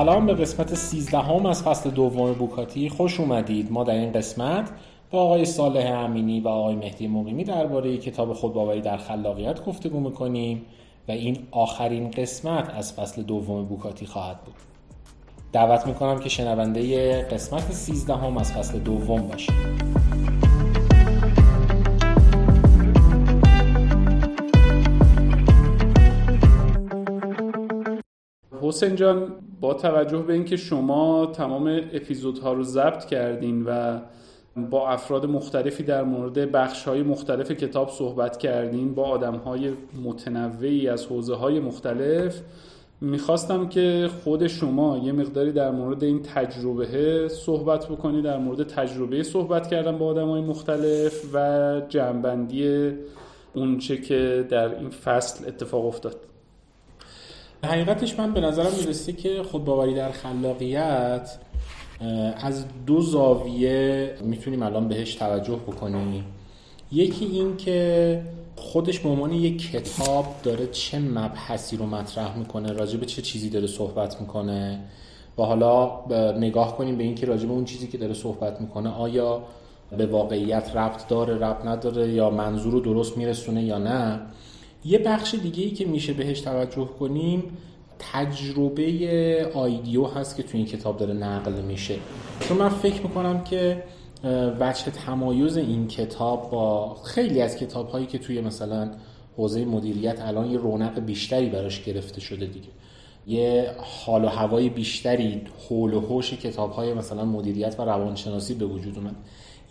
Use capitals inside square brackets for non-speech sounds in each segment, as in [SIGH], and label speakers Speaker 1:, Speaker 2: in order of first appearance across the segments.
Speaker 1: سلام به قسمت 13 هم از فصل دوم بوکاتی. خوش اومدید. ما در این قسمت با آقای صالح امینی و آقای مهدی مقیمی درباره کتاب خودباوری در خلاقیت گفتگو می‌کنیم و این آخرین قسمت از فصل دوم بوکاتی خواهد بود. دعوت می‌کنم که شنونده قسمت 13 هم از فصل دوم باشید.
Speaker 2: حسین جان با توجه به اینکه شما تمام اپیزودها رو ضبط کردین و با افراد مختلفی در مورد بخش های مختلف کتاب صحبت کردین با آدم های متنوعی از حوزه های مختلف می‌خواستم که خود شما یه مقداری در مورد این تجربه صحبت بکنی در مورد تجربه صحبت کردن با آدم های مختلف و جنبندی اونچه که در این فصل اتفاق افتاد.
Speaker 1: حقیقتش من به نظرم می‌رسه که خودباوری در خلاقیت از دو زاویه می‌تونیم الان بهش توجه بکنیم. یکی این که خودش به عنوان یک کتاب داره چه مبحثی رو مطرح می‌کنه راجع به چه چیزی داره صحبت می‌کنه و حالا نگاه کنیم به اینکه راجع به اون چیزی که داره صحبت می‌کنه آیا به واقعیت ربط داره ربط نداره یا منظور رو درست میرسونه یا نه. یه بخش دیگه ای که میشه بهش توجه کنیم تجربه آیدیو هست که تو این کتاب داره نقل میشه. چون من فکر می‌کنم که وجه تمایز این کتاب با خیلی از کتاب هایی که توی مثلا حوزه مدیریت الان یه رونق بیشتری براش گرفته شده دیگه. یه حال و هوای بیشتری حول و حوش کتاب های مثلا مدیریت و روانشناسی به وجود اومد.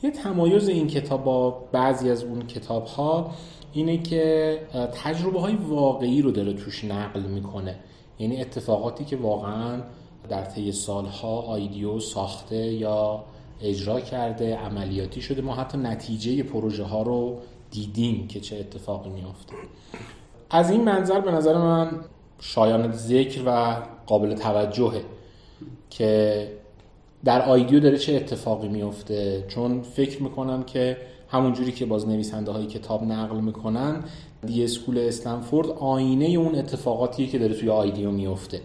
Speaker 1: یه تمایز این کتاب با بعضی از اون کتاب ها اینه که تجربه های واقعی رو داره توش نقل می‌کنه. یعنی اتفاقاتی که واقعا در طی سالها آیدیو ساخته یا اجرا کرده عملیاتی شده. ما حتی نتیجه پروژه ها رو دیدیم که چه اتفاقی میافته. از این منظر به نظر من شایان ذکر و قابل توجهه که در آیدیو داره چه اتفاقی میفته چون فکر می‌کنم که همون جوری که باز نویسنده های کتاب نقل می‌کنن d.school استنفورد آینه اون اتفاقاتیه که داره توی IDEO میفته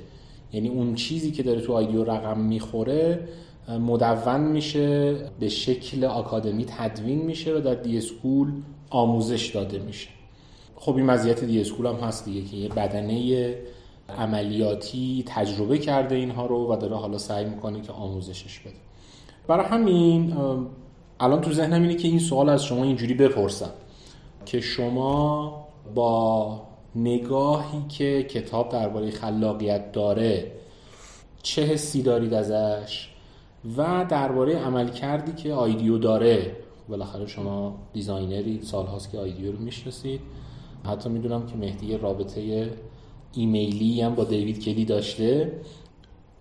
Speaker 1: یعنی اون چیزی که داره تو IDEO رقم می‌خوره مدون میشه به شکل آکادمی تدوین میشه و در d.school آموزش داده میشه. خب این مزیت d.school هم هست دیگه که یه بدنه عملیاتی تجربه کرده اینها رو و داره حالا سعی می‌کنه که آموزشش بده. برای همین الان تو ذهنم اینه که این سوال از شما اینجوری بپرسم که شما با نگاهی که کتاب درباره خلاقیت داره چه حسی دارید ازش؟ و درباره عملکردی که IDEO داره بالاخره شما designer ید سالهاست که IDEO رو می‌شناسید. حتی می‌دونم که مهدی رابطه ایمیلی هم با دیوید کلی داشته.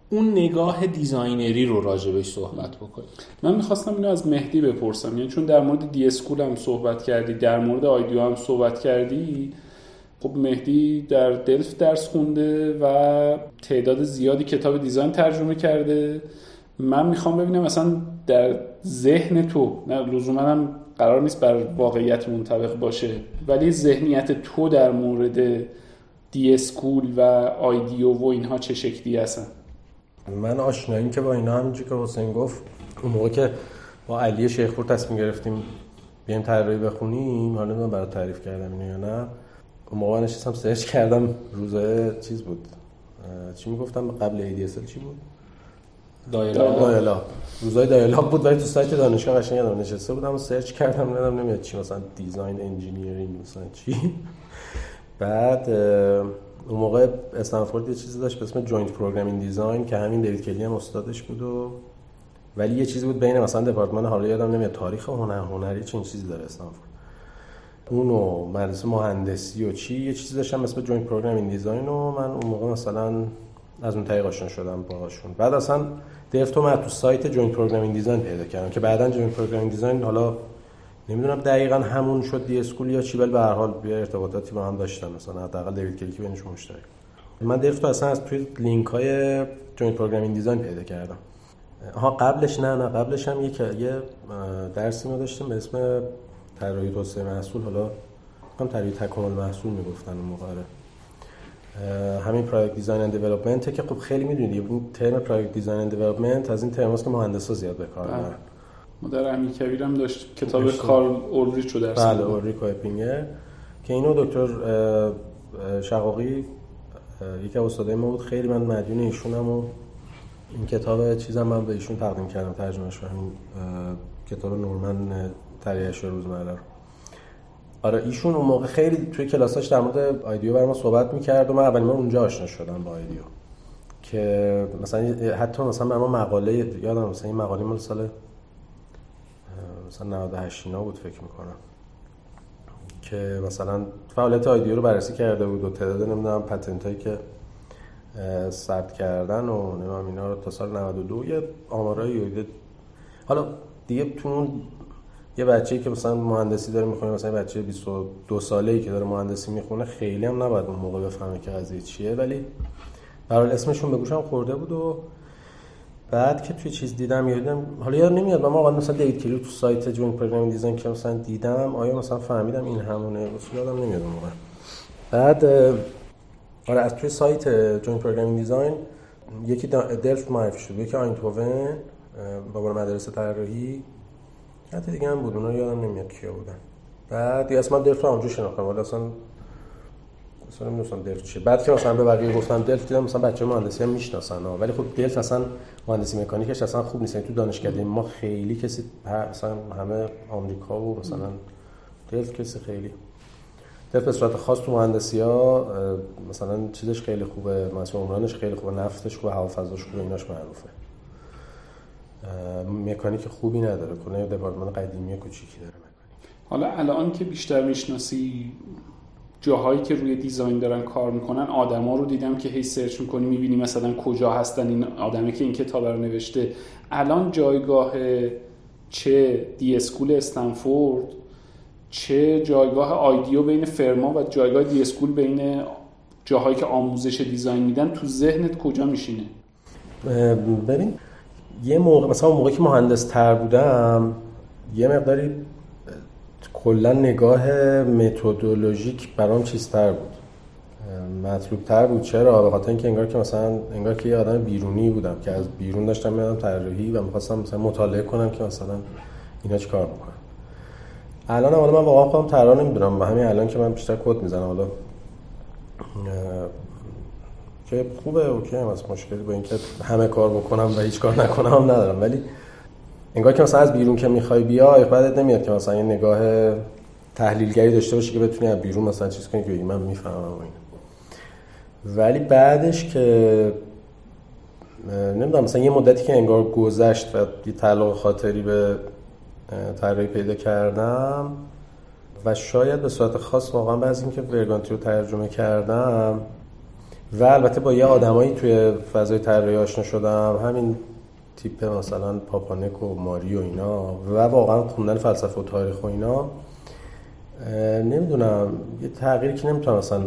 Speaker 1: اون نگاه designer ی رو راجبش صحبت بکنیم
Speaker 2: من می‌خواستم اینو از مهدی بپرسم. یعنی چون در مورد d.school هم صحبت کردی در مورد IDEO هم صحبت کردی خب مهدی در دلفت درس خونده و تعداد زیادی کتاب design ترجمه کرده. من می‌خوام ببینم مثلا در ذهن تو نه لزوما هم قرار نیست بر واقعیت منطبق باشه ولی ذهنیت تو در مورد d.school و IDEO و اینها چه شکلی هستن؟
Speaker 3: من آشناییم که با اینا همینجور که حسین گفت اون موقع که با علی شیخپور تصمیم گرفتیم بیایم طراحی بخونیم حالا نمی‌دونم برای تعریف کردم اینو یا نه. اون موقع نشستم search کردم روزای چیز بود چی می‌گفتم؟ قبل ADSL چی بود؟
Speaker 1: dial-up.
Speaker 3: dial-up. روزای dial-up بود ولی تو سایت دانشگاه قشنگ یادم نشسته بودم و search کردم یادم نمیاد چی مثلا design engineering مثلا چی. بعد اون موقع استنفورد یه چیزی داشت به اسم Joint Program in Design که همین دیوید کلی هم استادش بود و ولی یه چیزی بود بین مثلا دپارتمان حالا یادم نمیاد تاریخ هنر هنری چه چیزی داره استنفورد. اون و مدرسه مهندسی و چی یه چیزی داشت به اسم Joint Program in Design و من اون موقع مثلا از اون طریق آشنا شدم باهاشون. بعد اصلا دلفتو من تو سایت Joint Program in Design پیدا کردم که بعدا Joint Program in Design حالا نمی‌دونم دقیقا همون شد d.school یا چی ولی به هر حال یه ارتباطاتی با هم داشتن مثلا حداقل دیوید کلی که بینش مشترک. من دلفتو اصلا از توی لینک های Joint Program in Design پیدا کردم. ها قبلش نه نه قبلش هم یک یه درسی ما داشتیم به اسم طراحی توسعه محصول. حالا هم طراحی تکامل محصول می‌گفتن اون موقع همین Product Design and Development که خب خیلی می‌دونید این term Product Design and Development از این ترماست که مهندسا زیاد به کار می‌برن.
Speaker 2: ما در امیرکبیر هم داشتیم کتاب کارل اولریچ رو درس
Speaker 3: بله اولریک اپینگر که اینو دکتر شقاقی یکی از استادای ما بود. خیلی من مدیون ایشونم و این کتاب چیزم من به ایشون تقدیم کردم ترجمهش همین کتاب نورمن تریش روزمره رو. آره ایشون اون موقع خیلی توی کلاساش در مورد آیدیو برای ما صحبت می‌کرد و من اولین بار اونجا آشنا شدم با آیدیو. که مثلا حتی مثلا برای ما مقاله یادم مثلا این مقاله مال سال مثلا 98 اینا بود فکر می‌کنم. که مثلا فعالیت آیدیو رو بررسی کرده بود و تعداد نمی‌دونم پتنت هایی که ثبت کردن و نمی‌دونم اینا رو تا سال 92 یه آمارایی حالا دیگه تو یه بچه‌ای که مثلا مهندسی داره می‌خونه مثلا بچه 22 ساله‌ای که داره مهندسی می‌خونه خیلی هم نباید اون موقع بفهمه که قضیه چیه. ولی برای اسمشون به گوشم خورده بود و بعد که توی چیز دیدم یادم حالا یاد نمیاد من واقعا مثلا دیوید کلیو تو سایت Joint Program in Design که مثلا دیدم آیا مثلا فهمیدم این همونه؟ اصلا یادم نمیاد اون موقع. بعد آره از توی سایت Joint Program in Design یکی دلفت معرفی شد یکی آیندهوون با مدرسه طراحی. حتی دیگه هم بود اونا یادم نمیاد کیا بودن. بعد یه اسم دلفت رو اونجا شناختم. ولی اصلا اصلا نمی‌دونستم دلفت چیه. بعد که مثلا به بقیه گفتم دلفت دیدم مثلا بچه مهندسی هم می‌شناسن ولی خب دلفت اصلا مهندسی مکانیکش اصلا خوب نیست. یعنی تو دانشکده ما خیلی کسی مثلا همه آمریکا و مثلا دلفت کسی خیلی دلفت به صورت خاص تو مهندسی ها مثلا چیزش خیلی خوبه. مثلا عمرانش خیلی خوبه. نفتش خوبه. هوافضاش خوبه. ایناش معروفه. مکانیک خوبی نداره. کنه دپارتمان قدیمی کوچیکی داره مکانیک.
Speaker 2: حالا الان که بیشتر می‌شناسی جاهایی که روی design دارن کار می‌کنن آدما رو دیدم که هی search می‌کنی می‌بینی مثلا کجا هستن این آدمی که این کتاب رو نوشته. الان جایگاه چه d.school استنفورد چه جایگاه IDEO بین firm ها و جایگاه d.school بین جاهایی که آموزش design میدن تو ذهنت کجا میشینه؟
Speaker 3: ببین یه موقع مثلا موقعی که مهندس تر بودم یه مقداری کلا نگاه متدولوژیک برام چیزتر بود. مطلوب تر بود. چرا؟ به خاطر اینکه انگار که مثلا انگار که یه آدم بیرونی بودم که از بیرون داشتم میادم طراحی و می‌خواستم مثلا مطالعه کنم که مثلا اینا چی کار می‌کنن. الان حالا من واقعا خودم طراح نمی‌دونم. و همین الان که من بیشتر کد می‌زنم. حالا که خوبه اوکی هم از مشکلی با اینکه همه کار بکنم و هیچ کار نکنم هم ندارم. ولی انگار که مثلا از بیرون که می‌خوای بیای بعدت نمیاد که مثلا یه نگاه تحلیلگری داشته باشی که بتونی از بیرون مثلا چیز کنی که من می‌فهمم این ولی بعدش که نمی‌دونم مثلا یه مدتی که انگار گذشت و یه تعلق خاطری به طراحی پیدا کردم و شاید به صورت خاص واقعا بعضی اینکه ورگانتی رو ترجمه کردم و البته با یه آدمایی توی فضای طراحی آشنا شدم. همین تیپ مثلا پاپانک و ماری و اینا و واقعا خوندن فلسفه و تاریخ و اینا. نمی‌دونم یه تغییری که نمی‌تونم مثلا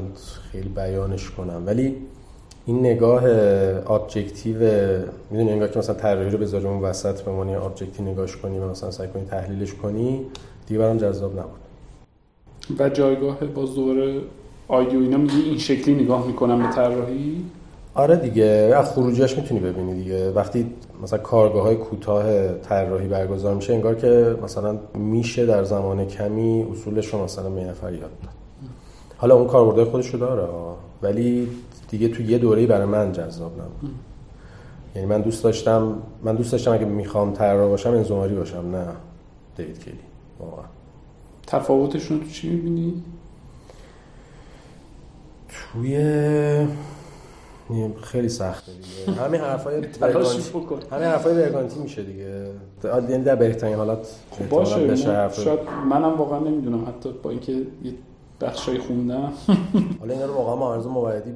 Speaker 3: خیلی بیانش کنم. ولی این نگاه objective می‌دونی انگار که مثلا طراحی رو بذاری اون وسط به معنی objective نگاش کنی و مثلا سعی کنی تحلیلش کنی دیگه برام جذاب نبود.
Speaker 2: و جایگاه باز دوباره آیدیو اینا میگی این شکلی نگاه می‌کنم به طراحی؟
Speaker 3: آره دیگه از خروجیش می‌تونی ببینی دیگه. وقتی مثلا کارگاه های کوتاه طراحی برگزار میشه انگار که مثلا میشه در زمان کمی اصولش رو مثلا به نفر یاد داد. حالا اون کاربردهای خودش رو داره ولی دیگه تو یه دوره‌ای برای من جذاب نبود. یعنی من دوست داشتم من دوست داشتم اگه می‌خوام طراح باشم انزوماری باشم نه. دیوید کلی. واقعا.
Speaker 2: تفاوتشون تو چی می‌بینی؟
Speaker 3: توی خیلی سخته دیگه. همین حرفای [LAUGHS] برگانتی همین حرفای برگانتی میشه دیگه. یعنی در بهترین حالات
Speaker 2: خب باشه. شاید منم واقعا نمی‌دونم. حتی با اینکه یه بخشای خوندم. [LAUGHS]
Speaker 3: حالا اینا رو واقعا معارض موعدی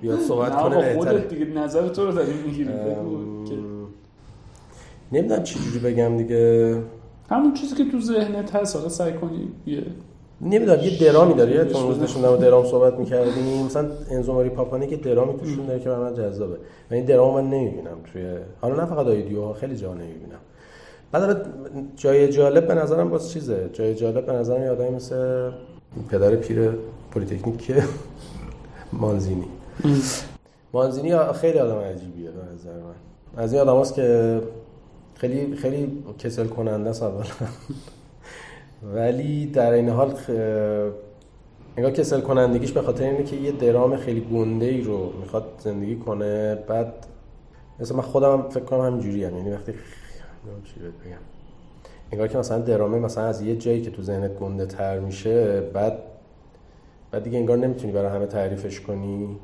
Speaker 3: بیاد صحبت کنه بهتره.
Speaker 2: دیگه نظر تو رو داریم می‌گیریم
Speaker 3: نمی‌دونم چی جوری بگم دیگه.
Speaker 2: همون چیزی که تو ذهنت هست. حالا سعی کنی یه
Speaker 3: نمی‌دونم یه درامی داره یه روز نشون درام صحبت می‌کردیم. مثلا انزوماری پاپانی که درامی توشون داره که برای من جذابه. و این درام من نمی‌بینم توی حالا نه فقط آیدیو خیلی جا نمی‌بینم. بعد جای جالب به نظرم باز چیزه. جای جالب به نظرم یادایی مثل پدر پیر پلیتکنیک که [LAUGHS] مانزینی. مانزینی خیلی آدم عجیبیه به نظر من. از این آدم که خیلی خیلی کسل کننده است ولی در این حال. انگار کسل کنندگیش به خاطر اینه که یه درام خیلی گنده ای رو می‌خواد زندگی کنه. بعد مثلا من خودم فکر کنم همینجوری هم. یعنی وقتی چی بگم. انگار که مثلا درامه مثلا از یه جایی که تو ذهنت گنده تر میشه بعد بعد دیگه انگار نمی‌تونی برای همه تعریفش کنی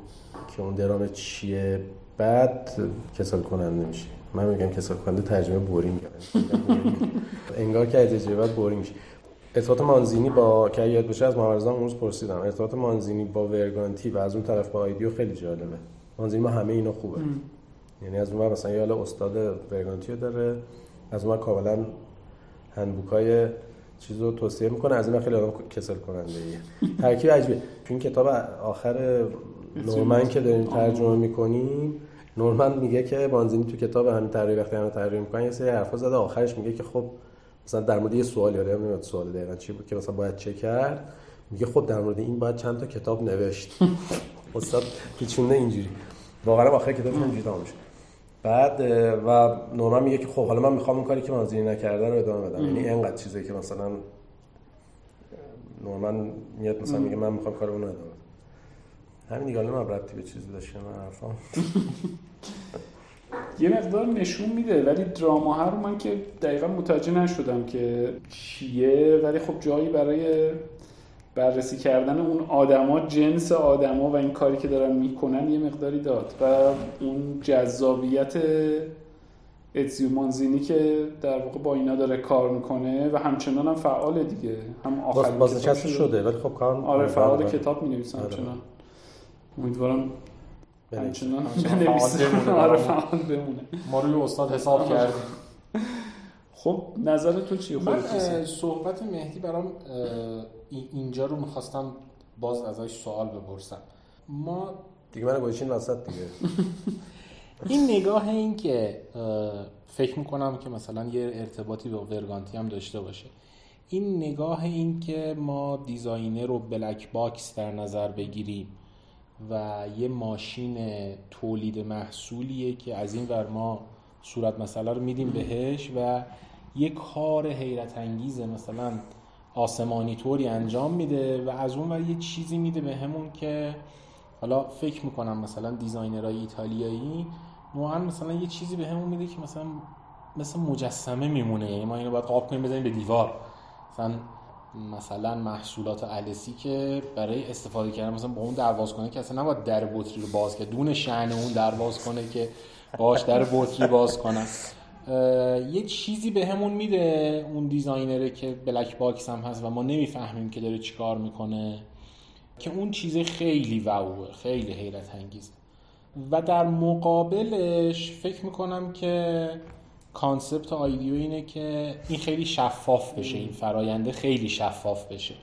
Speaker 3: که اون درام چیه. بعد کسل کننده میشه. من میگم کسل کننده ترجمه بورینگ [LAUGHS] انگار که از بعد بورینگ میشه. ارتباط مانزینی با که یاد بشه از محمد رضا امروز پرسیدم. ارتباط مانزینی با ورگانتی و از اون طرف با آیدیو خیلی جالبه. مانزینی ما همه اینا خوبه. ام. یعنی از اون مثلا یه استاد ورگانتی داره. از اون کاملا هندبوک های چیز رو توصیه می‌کنه. از این خیلی آدم کسل کننده ایه [LAUGHS] ترکیب عجیبه. تو این کتاب آخر نورمن که داریم ترجمه می‌کنیم نورمن میگه که مانزینی تو کتاب همین تحریر وقتی همین تحریر می‌کنه یه سری حرفا زده. آخرش میگه که خب مثلا در مورد یه سوال یاره نمیاد سوال دقیقا چی بود که مثلا باید چه کرد میگه خب در مورد این باید چند تا کتاب نوشت. [LAUGHS] استاد پیچونه اینجوری. واقعا آخر کتاب اینجوری تمام شد. بعد و نورمن میگه که خب حالا من می‌خوام اون کاری که مانزینی نکرده رو ادامه بدم. یعنی اینقدر چیزی که مثلا نورمن میاد مثلا میگه من می‌خوام کار اون رو ادامه بدم. همین دیگه من ربطی به چیزی داشته من حرفام. [LAUGHS]
Speaker 2: یه مقدار نشون میده ولی دراما رو من که دقیقا متوجه نشدم که چیه ولی خب جایی برای بررسی کردن اون آدما جنس آدما و این کاری که دارن می‌کنن یه مقداری داد و اون جذابیت اتزیو مانزینی که در واقع با اینا داره کار می‌کنه و همچنان هم فعال دیگه. هم
Speaker 3: آخر بازنشسته شده ولی خب کار
Speaker 2: آره فعال کتاب می نویسه آره. همچنان امیدوارم همچنان [LAUGHS]
Speaker 1: آره فعال بمونه. ما روی استاد حساب کردیم.
Speaker 2: خب نظر تو چیه
Speaker 1: من صحبت مهدی برام اینجا رو می‌خواستم باز ازش سوال بپرسم. ما
Speaker 3: دیگه من گوشین وسط دیگه. [LAUGHS]
Speaker 1: این نگاه این که فکر می‌کنم که مثلا یه ارتباطی با ورگانتی هم داشته باشه. این نگاه این که ما designer رو black box در نظر بگیریم. و یه ماشین تولید محصولیه که از این ور ما صورت مسئله رو میدیم بهش و یه کار حیرت انگیزه مثلا آسمانی طوری انجام میده و از اون ور یه چیزی میده به همون که حالا فکر می‌کنم مثلا دیزاینرهای ایتالیایی نوعا مثلا یه چیزی به همون میده که مثلا مثل مجسمه میمونه. یعنی ما اینو باید قاب کنیم بزنیم به دیوار. مثلا مثلا محصولات السی که برای استفاده کردن مثلا با اون درواز کنه که اصلا نباید در بطری رو باز کنه دون شعن اون درواز کنه که باش در بطری باز کنن. یه چیزی به همون میده اون designer ه که black box هم هست و ما نمی‌فهمیم که داره چیکار می‌کنه که اون چیز خیلی wow ه خیلی حیرت انگیزه و در مقابلش فکر می‌کنم که concept IDEO اینه که این خیلی شفاف بشه این فراینده خیلی شفاف بشه.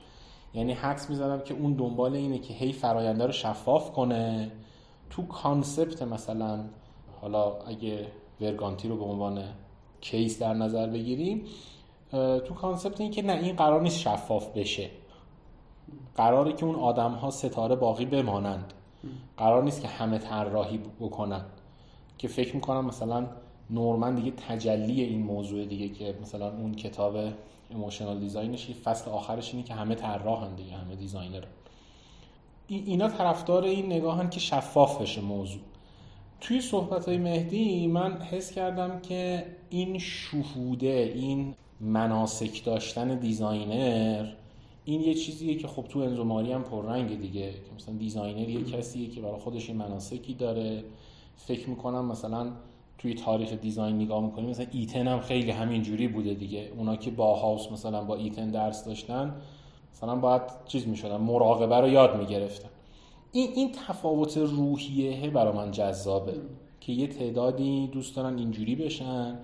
Speaker 1: یعنی حدس می‌زنم که اون دنبال اینه که هی فراینده رو شفاف کنه. تو concept مثلا حالا اگه ورگانتی رو به عنوان case در نظر بگیریم تو concept این که نه این قرار نیست شفاف بشه. قراره که اون آدم ها ستاره باقی بمانند. قرار نیست که همه طراحی بکنن. که فکر می‌کنم مثلا نورمن دیگه تجلی این موضوع دیگه که مثلا اون کتاب Emotional Design ش فصل آخرش اینه که همه طراحن دیگه همه designer. اینا طرفدار این نگاهن که شفاف بشه موضوع. توی صحبت های مهدی من حس کردم که این شهوده این مناسک داشتن designer این یه چیزیه که خب تو انزو ماری هم پررنگ دیگه. مثلا designer یه کسیه که برای خودش یه مناسکی داره. فکر می‌کنم مثلا توی تاریخ design نگاه می‌کنیم مثلا ایتن هم خیلی همین جوری بوده دیگه. اونا که باهاوس مثلا با ایتن درس داشتن مثلا باید چیز می‌شدن مراقبه رو یاد می‌گرفتن. این این تفاوت روحیه برای من جذابه که یه تعدادی دوست دارن اینجوری بشن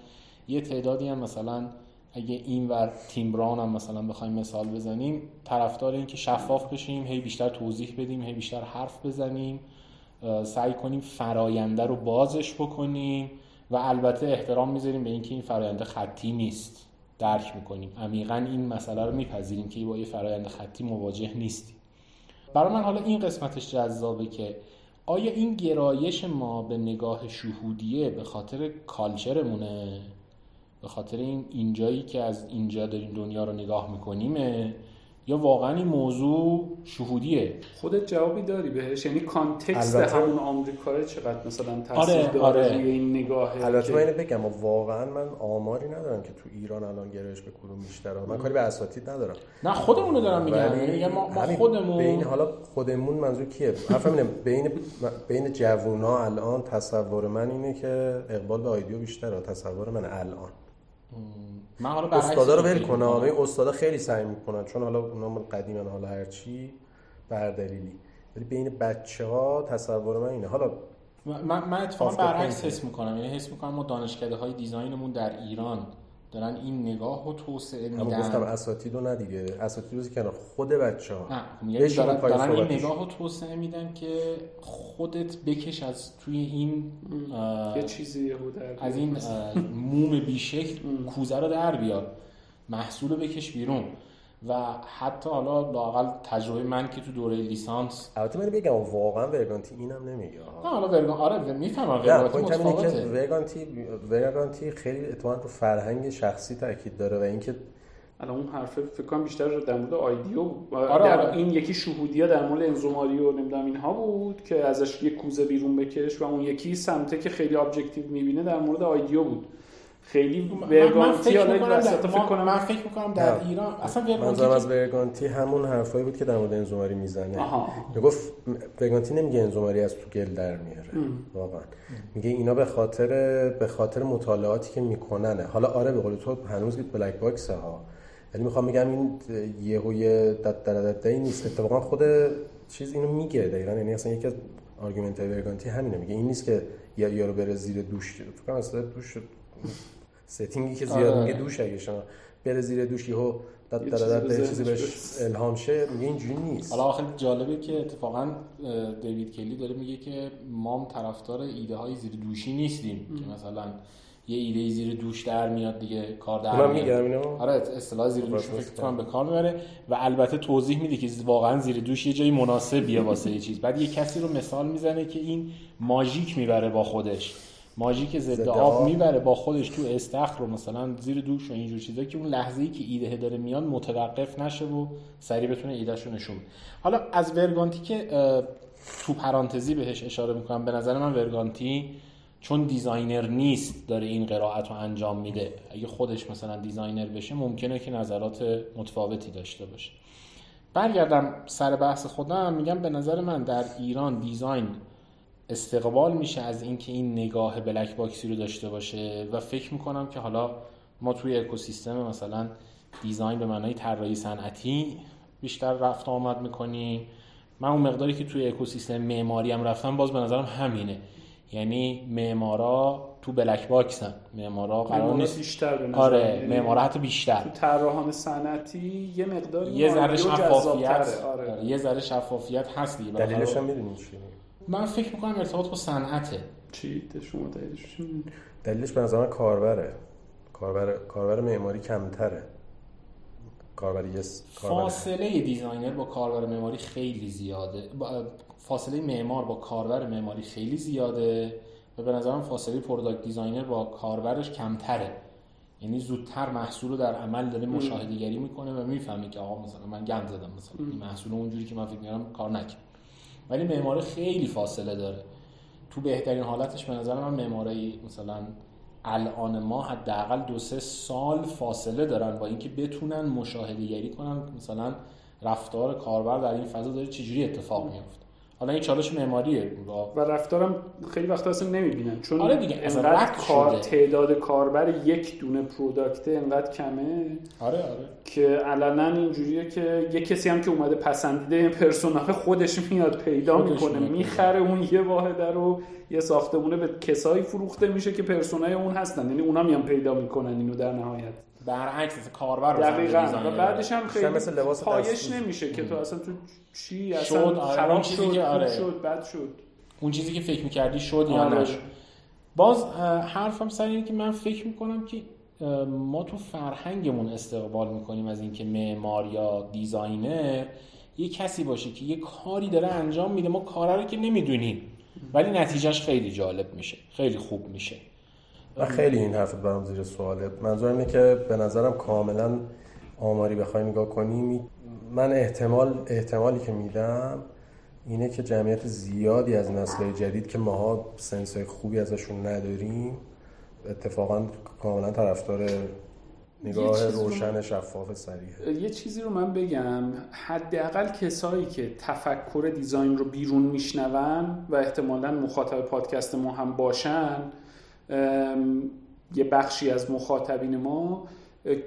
Speaker 1: یه تعدادی هم مثلا اگه این ور تیم بران هم مثلا بخوایم مثال بزنیم طرفدار این که شفاف بشیم هی بیشتر توضیح بدیم هی بیشتر حرف بزنیم سعی کنیم فراینده رو بازش بکنیم. و البته احترام می‌ذاریم به اینکه این فراینده خطی نیست. درک می‌کنیم. عمیقا این مسئله رو میپذیریم که با یه فرایند خطی مواجه نیستیم. برای من حالا این قسمتش جذابه که آیا این گرایش ما به نگاه شهودیه به خاطر کالچرمونه؟ به خاطر این اینجایی که از اینجا داریم دنیا رو نگاه میکنیمه؟ یا واقعا این موضوع شهودیه؟
Speaker 2: خودت جوابی داری بهش. یعنی کانتکست
Speaker 3: البته-
Speaker 2: همون آمریکا چقدر مثلا تاثیر
Speaker 1: آره،
Speaker 2: داره
Speaker 1: آره.
Speaker 2: روی این نگاه
Speaker 3: البته من اینو بگم واقعا من آماری ندارم که تو ایران الان گرایش به کدوم بیشتره. من کاری به اساتید ندارم.
Speaker 1: نه خودمونو دارم میگم.
Speaker 3: ولی
Speaker 1: یعنی میگم ما, ما خودمون
Speaker 3: بین حالا خودمون منظور کیه؟ حرفم اینه بین بین جوونا الان تصور من اینه که اقبال به آیدیو بیشتره تصور من الان.
Speaker 1: من حالا
Speaker 3: استادا رو ول کنه. این استادا خیلی سعی می‌کنن چون حالا اونا مال قدیمن حالا هرچی به هر دلیلی ولی بین بچه ها تصور من اینه حالا
Speaker 1: من, من اتفاقا برعکس. حس می‌کنم یعنی حس می‌کنم ما دانشکده های دیزاینمون در ایران دارن این نگاه رو توسعه
Speaker 3: همون گفتم
Speaker 1: میدن
Speaker 3: اساتید رو ندیگه اساتید رو کنار خود بچه ها
Speaker 1: نه خب
Speaker 3: بشین
Speaker 1: دارن, دارن این. نگاه رو توسعه میدن که خودت بکش از توی این
Speaker 2: یه چیزی
Speaker 1: از این موم بیشکل کوزه رو در بیار. محصول رو بکش بیرون. و حتی حالا لاقل تجربه من که تو دوره لیسانس
Speaker 3: البته من بگم واقعا ورگانتی اینم نمیگه
Speaker 1: نه حالا ورگان آره می‌فهمم
Speaker 3: که
Speaker 1: متفاوته
Speaker 3: ورگانتی ورگانتی خیلی اتفاقا رو فرهنگ شخصی تاکید داره و اینکه
Speaker 2: الان اون حرفه فکر کنم بیشتر در مورد آیدیو بود.
Speaker 1: آره،
Speaker 2: در
Speaker 1: آره.
Speaker 2: این یکی شهودیا در مورد انزوماری و نمی‌دونم اینها بود که ازش یه کوزه بیرون بکش و اون یکی سمته که خیلی ابجکتیو می‌بینه در مورد آیدیو بود خیلی
Speaker 1: من- من
Speaker 2: ورگانتی
Speaker 1: فکر
Speaker 2: حالا این
Speaker 1: می‌کنم
Speaker 2: وسط
Speaker 1: در-
Speaker 2: فکر
Speaker 1: ما-
Speaker 2: کنم
Speaker 1: من فکر می‌کنم در
Speaker 3: نه.
Speaker 1: ایران اصلا
Speaker 3: منظورم از ورگانتی همون حرفایی بود که در مورد انزوماری می‌زنه.
Speaker 2: آها.
Speaker 3: می‌گفت ورگانتی نمیگه انزو ماری از تو کل در میاره. واقعا. میگه اینا به خاطر به خاطر مطالعاتی که میکننه. حالا آره به قول تو هنوز black box ها ولی می‌خوام میگم این یهوی دد در دد نیست. اتفاقا خود چیز اینو میگه. دقیقا یعنی اصلا یکی از argument های ورگانتی همینه. میگه این نیست که یا یارو بره زیر دوش فکر کنم اصلا دوش ستینگی که زیاد
Speaker 1: آره.
Speaker 3: میگه دوش اگه شما بره زیر دوش یهو دد دد چیزی بهش. الهام شه میگه اینجوری نیست.
Speaker 1: حالا آخر جالبه که اتفاقا دیوید کلی داره میگه که ما هم طرفدار ایده های زیر دوشی نیستیم. که مثلا یه ایده زیر دوش در میاد دیگه کار در میاد.
Speaker 3: میگم اینو؟
Speaker 1: آره اصطلاح زیر دوش
Speaker 3: خب،
Speaker 1: فکر کنم به کار می‌بره و البته توضیح میده که واقعا زیر دوش یه جایی مناسبیه واسه یه چیز. بعد یه کسی رو مثال می‌زنه که این ماژیک می‌بره با خودش. ماژیک ضد آب. می‌بره با خودش تو استخر رو مثلا زیر دوش و اینجور چیزا که اون لحظه ای که ایده داره میاد متوقف نشه و سریع بتونه ایدهشو نشون بده. حالا از ورگانتی که تو پرانتزی بهش اشاره می‌کنم به نظر من ورگانتی چون designer نیست داره این قرائت رو انجام میده اگه خودش مثلا designer بشه ممکنه که نظرات متفاوتی داشته باشه برگردم سر بحث خودم میگم به نظر من در ایران design استقبال میشه از اینکه این نگاه black box ی رو داشته باشه و فکر می‌کنم که حالا ما توی اکوسیستم مثلا دیزاین به معنای طراحی صنعتی بیشتر رفت آمد می‌کنیم. من اون مقداری که توی اکوسیستم معماری هم رفتم باز به نظرم همینه. یعنی معمارا تو بلک باکسن معمارا قرار نیست.
Speaker 2: بیشتر به نظر
Speaker 1: آره معمارا حتی
Speaker 2: تو
Speaker 1: بیشتر
Speaker 2: طراحان صنعتی یه مقداری
Speaker 1: یه ذره شفافیت.
Speaker 2: آره.
Speaker 1: آره، یه ذره شفافیت هست دیگه
Speaker 3: دلیلش هم می‌دونی چیه؟
Speaker 1: من فکر می‌کنم ارتباط با صنعته.
Speaker 2: چی؟ ده شما دلیلش؟
Speaker 3: دلیلش به نظر کاربره. کاربر کاربر معماری کمتره. کاربر یس کاربر
Speaker 1: فاصله designer با کاربر معماری خیلی زیاده. با- فاصله معمار با کاربر معماری خیلی زیاده و به نظرم فاصله product designer با کاربرش کمتره. یعنی زودتر محصول رو در عمل داره مشاهده گری می‌کنه و می‌فهمه که آقا مثلا من گند زدم مثلا این محصول اونجوری که من فکر می‌کردم کار نکرد. ولی معمار خیلی فاصله داره. تو بهترین حالتش به نظر من معمارای مثلا الان ما حداقل دو سه سال فاصله دارن با اینکه بتونن مشاهده گری کنن. مثلا رفتار کاربر در این فضا داره چجوری اتفاق میفته حالا این چالش معماریه.
Speaker 2: و رفتارم خیلی وقتا اصلا نمی‌بینن چون
Speaker 1: آره دیگه،
Speaker 2: انقدر کار. تعداد کاربر یک دونه product انقدر کمه؟
Speaker 1: آره آره.
Speaker 2: که علنا اینجوریه که یه کسی هم که اومده پسندیده این persona ی خودش میاد پیدا
Speaker 1: خودش
Speaker 2: می‌کنه. می‌خره اون یه واحده رو یه ساختمونه به کسایی فروخته میشه که persona ی اون هستن. یعنی اونا میان پیدا می‌کنن اینو در نهایت.
Speaker 1: برعکس کاربر رو
Speaker 2: دقیقاً. و بعدش هم خیلی
Speaker 3: مثل لباس
Speaker 2: پایش. نمیشه که تو اصلا تو چی
Speaker 1: شد،
Speaker 2: اصلا
Speaker 1: آره، اون
Speaker 2: خراب
Speaker 1: چیزی
Speaker 2: شد
Speaker 1: که آره.
Speaker 2: شد بد شد.
Speaker 1: اون چیزی که فکر می‌کردی شد یا
Speaker 2: آره.
Speaker 1: نشد. باز حرفم سر اینه که من فکر می‌کنم که ما تو فرهنگمون استقبال می‌کنیم از اینکه معمار یا designer یه کسی باشه که یه کاری داره انجام میده ما کارا رو که نمی‌دونیم. ولی نتیجهش خیلی جالب میشه خیلی خوب میشه.
Speaker 3: من خیلی این حرفت برام زیر سواله. منظورم اینه که به نظرم کاملا آماری بخوای نگاه کنی من احتمال احتمالی که میدم اینه که جمعیت زیادی از نسل جدید که ماها سنسای خوبی ازشون نداریم اتفاقا کاملا طرفدار نگاه روشن شفاف سریعه
Speaker 2: یه چیزی رو من بگم. حداقل کسایی که تفکر design رو بیرون میشنون و احتمالا مخاطب پادکست ما هم باشن یه بخشی از مخاطبین ما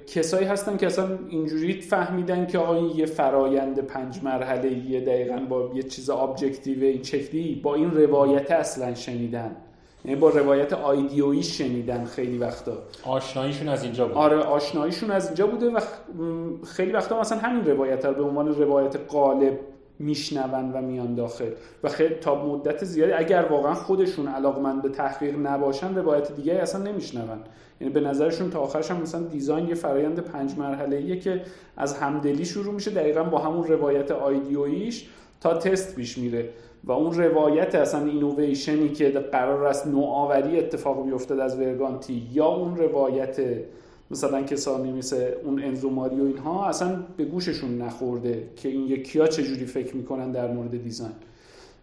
Speaker 2: کسایی هستن که اصلا اینجوری فهمیدن که آقا این یه فرایند پنج مرحله یه دقیقا با یه چیز objective این شکلی با این روایت اصلا شنیدن. یعنی با روایت آیدیویی شنیدن خیلی وقتا.
Speaker 1: آشناییشون از اینجا بود.
Speaker 2: آره آشناییشون از اینجا بوده و خیلی وقتا مثلا همین روایت رو به عنوان روایت قالب میشنون و میان داخل. و خیلی تا مدت زیادی اگر واقعا خودشون علاقمند به تحقیق نباشن روایت دیگه اصلا نمیشنون. یعنی به نظرشون تا آخرش هم مثلا دیزاین یه فرایند پنج مرحله که از همدلی شروع میشه دقیقا با همون روایت آیدیویش تا تست پیش میره. و اون روایت اصلا اینویشنی که قرار است نوآوری اتفاق بیفتد از ورگانتی یا اون روایت مثلا کسانی مثل اون انزوماری و اینها اصلا به گوششون نخورده که این یکی ها چجوری فکر می‌کنن در مورد دیزاین.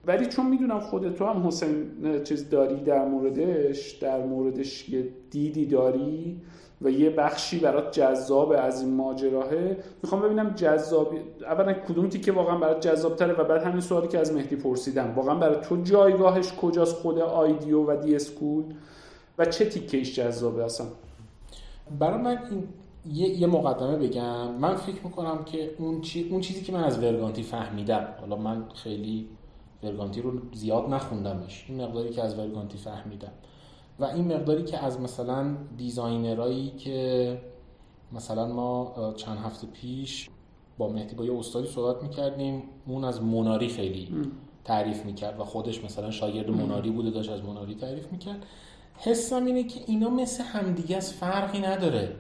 Speaker 2: ولی چون می‌دونم خود تو هم حسین چیز داری در موردش در موردش یه دیدی داری و یه بخشی برات جذاب از این ماجراهه می‌خوام ببینم جذاب اولا کدوم تیکه واقعا برات جذاب تره و بعد همین سوالی که از مهدی پرسیدم واقعا برای تو جایگاهش کجاست؟ خود IDEO و d.school و چه تیکهش جذابه اصلا؟
Speaker 1: برای من این یه, یه مقدمه بگم. من فکر می‌کنم که اون, چی، اون چیزی که من از ورگانتی فهمیدم حالا من خیلی ورگانتی رو زیاد نخوندمش این مقداری که از ورگانتی فهمیدم. و این مقداری که از مثلا designer ایی که مثلا ما چند هفته پیش با مهدی با یه استادی صحبت می‌کردیم اون از موناری خیلی تعریف می‌کرد و خودش مثلا شاگرد موناری بوده داشت از موناری تعریف می‌کرد. حسم اینه که اینا مثل همدیگه از فرقی نداره.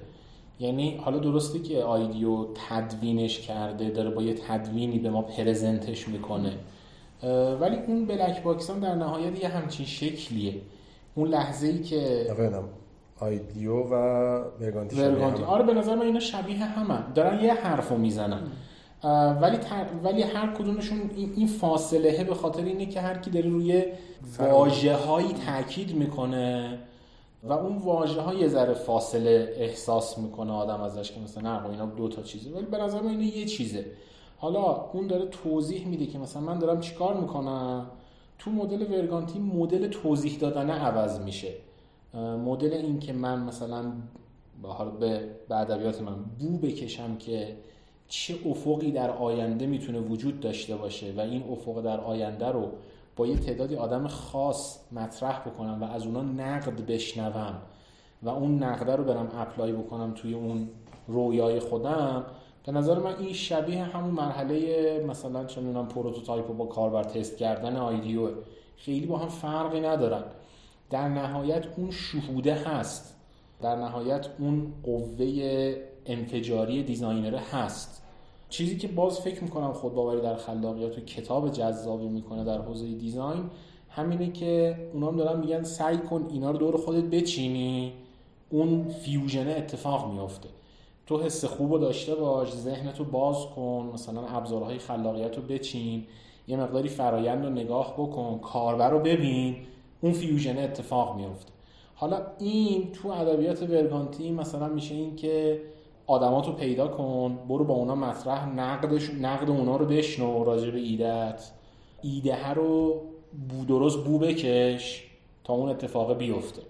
Speaker 1: یعنی حالا درسته که IDEO تدوینش کرده داره با یه تدوینی به ما present ش می‌کنه. ولی اون black box هم در نهایت یه همچین شکلیه. اون لحظه ای که
Speaker 3: آیدیو و ورگانتی شبیه
Speaker 1: آره به نظر من اینا شبیه همن دارن یه حرفو می‌زنن. ولی تر... ولی هر کدومشون این فاصله به خاطر اینه که هر کی داره روی واژه هایی تاکید می‌کنه و اون واژه ها یه ذره فاصله احساس می‌کنه آدم ازش که مثلا نه آقا اینا دو تا چیزه ولی به نظر من اینا یه چیزه. حالا اون داره توضیح میده که مثلا من دارم چیکار می‌کنم؟ تو مدل ورگانتی مدل توضیح دادن عوض میشه. مدل این که من مثلا به به ادبیات من بو بکشم که چه افقی در آینده می‌تونه وجود داشته باشه و این افق در آینده رو با یه تعدادی آدم خاص مطرح بکنم و از اونا نقد بشنوم و اون نقده رو برم apply بکنم توی اون رویای خودم به نظر من این شبیه همون مرحله مثلا چه prototype رو با کاربر تست کردن IDEO. خیلی با هم فرقی ندارن. در نهایت اون شهوده هست. در نهایت اون قوه انفجاری دیزاینره هست. چیزی که باز فکر می‌کنم خودباوری در خلاقیات و کتاب جذابی می‌کنه در حوزه دیزاین همینه که اونا هم دارن میگن سعی کن اینا رو دور خودت بچینی اون فیوژنه اتفاق میافته. تو حس خوب رو داشته باش ذهنتو باز کن مثلا ابزارهای خلاقیت رو بچین یه مقداری فرایند رو نگاه بکن کاربر رو ببین اون fusion اتفاق میفته حالا این تو ادبیات ورگانتی مثلا میشه این که آدماتو پیدا کن برو با اونا مطرح نقدش نقد اونا رو بشنو راجع به ایدت ایده رو بو درست بو بکش تا اون اتفاق بیفته.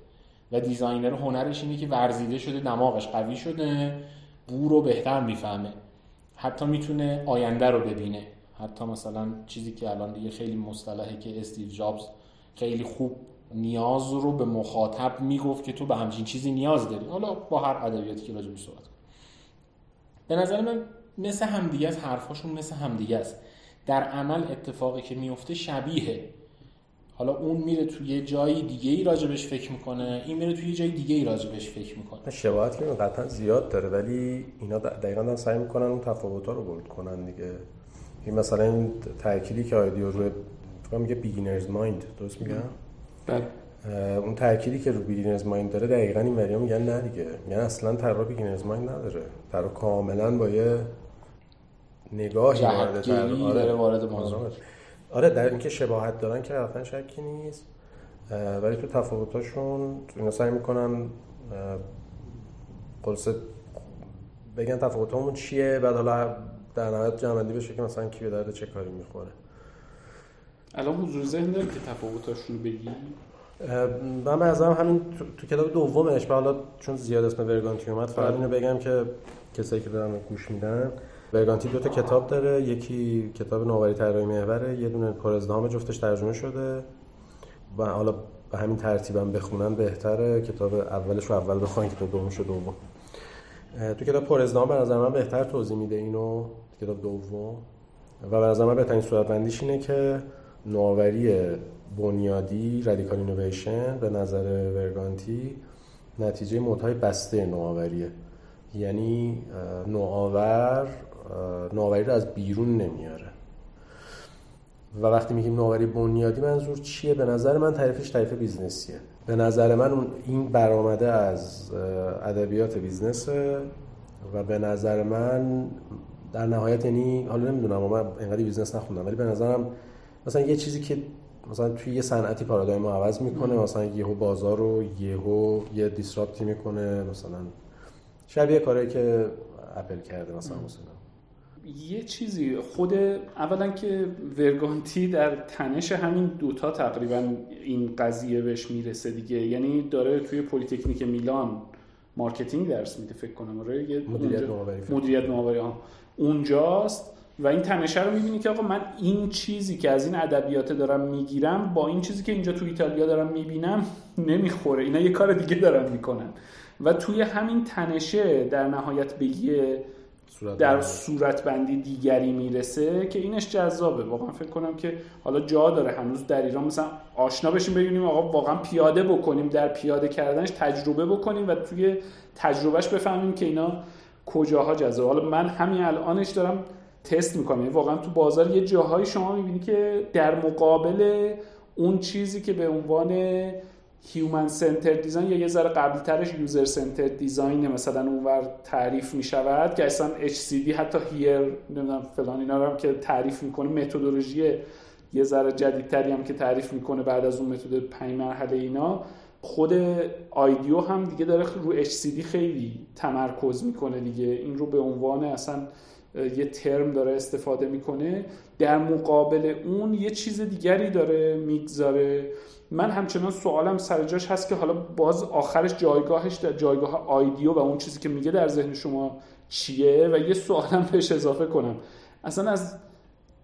Speaker 1: و designer هنرش اینه که ورزیده شده دماغش قوی شده بو رو بهتر می‌فهمه. حتی می‌تونه آینده رو ببینه. حتی مثلا چیزی که الان دیگه خیلی مصطلحه که استیو جابز خیلی خوب نیاز رو به مخاطب می‌گفت که تو به همچین چیزی نیاز داری. حالا با هر ادبیاتی که راجع صحبت به نظر من مثل همدیگه است حرفاشون مثل همدیگه است. در عمل اتفاقی که میفته شبیه حالا اون میره توی جای دیگه ای راجبش فکر می‌کنه این میره توی جای دیگه ای راجبش فکر می‌کنه.
Speaker 3: شباهت که قطعا زیاد داره ولی اینا دقیقا هم سعی می‌کنن اون تفاوت‌ها رو bold کنن دیگه. این مثلا این تأکیدی که IDEO روی میگه beginner's mind درست میگم؟
Speaker 2: بله.
Speaker 3: اون تأکیدی که رو beginner's mind داره دقیقا این وریا میگن نه دیگه. میگن اصلا طراح beginner's mind نداره. طراح کاملا با یه نگاهی وارد
Speaker 1: داره وارد موضوع.
Speaker 3: آره. در اینکه شباهت دارن که حتما شکی نیست. ولی تو تفاوتاشون اینا سعی می‌کنن خلاصه بگن تفاوتامون چیه بعد حالا در نهایت جمعندی بشه که مثلا کی به درد چه کاری می‌خوره.
Speaker 2: الان حضور ذهن داری که تفاوتاشون بگی؟
Speaker 3: من به نظرم همین تو, تو کتاب دومش حالا چون زیاد اسم ورگانتی اومد فقط اینو بگم که کسایی که دارن گوش میدن ورگانتی دو تا کتاب داره یکی کتاب نوآوری طراحی محوره یه دونه پرازدهام جفتش ترجمه شده و حالا به همین ترتیبم بخونن بهتره. کتاب اولش رو اول بخونن کتاب دومش دوم. تو کتاب پرازدهام به نظر من بهتر توضیح میده اینو کتاب دوم. و به نظر من بهترین صورت بندیش اینه که نوآوری بنیادی رادیکال اینویشن به نظر ورگانتی نتیجه مدهای بسته نوآوریه. یعنی نوآور نوآوری رو از بیرون نمیاره. و وقتی میگیم نوآوری بنیادی منظور چیه؟ به نظر من تعریفش تعریف business یه. به نظر من اون این برآمده از ادبیات business ه و به نظر من در نهایت یعنی حالا نمی‌دونم من انقدر business نخوندم ولی به نظرم مثلا یه چیزی که مثلا توی یه صنعتی paradigm رو عوض می‌کنه مثلا یهو بازار رو یهو یه disrupt ی می‌کنه مثلا شبیه کاری که اپل کرده مثلا مثلا.
Speaker 2: یه چیزی خود اولا که ورگانتی در تنش همین دوتا تقریبا این قضیه بهش می‌رسه دیگه. یعنی داره توی پلیتکنیک میلان marketing درس میده فکر کنم. آره
Speaker 3: مدیریت نوآوری
Speaker 2: مدیریت نوآوری اونجاست و این تنشه رو می‌بینی که آقا من این چیزی که از این ادبیات دارم می‌گیرم با این چیزی که اینجا تو ایتالیا دارم می‌بینم نمی‌خوره. اینا یه کار دیگه دارن می‌کنن. و توی همین تنشه در نهایت به یه در صورت بندی دیگری می‌رسه که اینش جذابه. واقعا فکر کنم که حالا جا داره. هنوز در ایران مثلا آشنا بشیم ببینیم آقا واقعا پیاده بکنیم در پیاده کردنش تجربه بکنیم و توی تجربهش بفهمیم که اینا کجاها جذابه. حالا من همین الانش دارم تست می‌کنم. یعنی واقعا تو بازار یه جاهایی شما می‌بینی که در مقابل اون چیزی که به عنوان human-centered design یا یه ذره قبل ترش user-centered design مثلا اونور تعریف می شود که اصلا HCD حتی hear نمی‌دونم فلان اینا هم که تعریف می‌کنه متدولوژی یه ذره جدیدتری هم که تعریف می‌کنه بعد از اون متد پنج مرحله اینا خود آیدیو هم دیگه داره رو HCD خیلی تمرکز می‌کنه دیگه. این رو به عنوان اصلا یه ترم داره استفاده می‌کنه. در مقابل اون یه چیز دیگری داره می‌گذاره. من همچنان سوالم سر جاش هست که حالا باز آخرش جایگاهش در جایگاه آیدیو و اون چیزی که میگه در ذهن شما چیه؟ و یه سوالم بهش اضافه کنم. اصلا از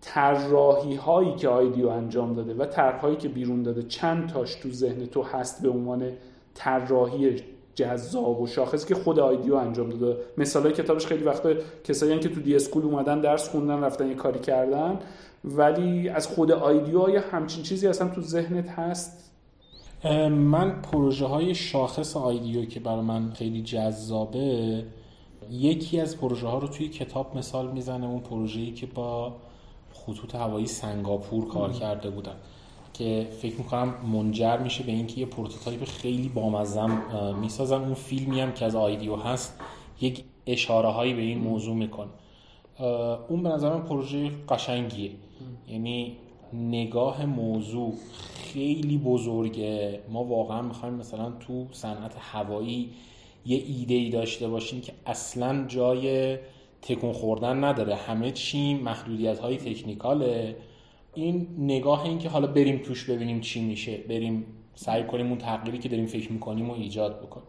Speaker 2: طراحی هایی که آیدیو انجام داده و طرحهایی که بیرون داده چند تاش تو ذهن تو هست به عنوان طراحی جذاب و شاخصی که خود آیدیو انجام داده. مثال کتابش خیلی وقتا کسایی که تو دی اسکول اومدن درس خوندن رفتن یه کاری کردن. ولی از خود آیدیو یا همچین چیزی اصلا تو ذهنت هست؟
Speaker 1: من پروژه های شاخص آیدیو که برای من خیلی جذابه یکی از پروژه ها رو توی کتاب مثال می‌زنه اون پروژه‌ای که با خطوط هوایی سنگاپور کار کرده بودن که فکر می‌کنم منجر میشه به اینکه یه prototype خیلی بامزم می‌سازن. اون فیلمی هم که از IDEO هست یک اشاره هایی به این موضوع می‌کنه. اون به نظر من پروژه قشنگیه. یعنی نگاه موضوع خیلی بزرگه. ما واقعا می‌خوایم مثلا تو صنعت هوایی یه ایده ای داشته باشیم که اصلا جای تکون خوردن نداره. همه چی محدودیت های تکنیکاله. این نگاه این که حالا بریم توش ببینیم چی میشه بریم سعی کنیم اون تغییری که داریم فکر می‌کنیم و ایجاد بکنیم.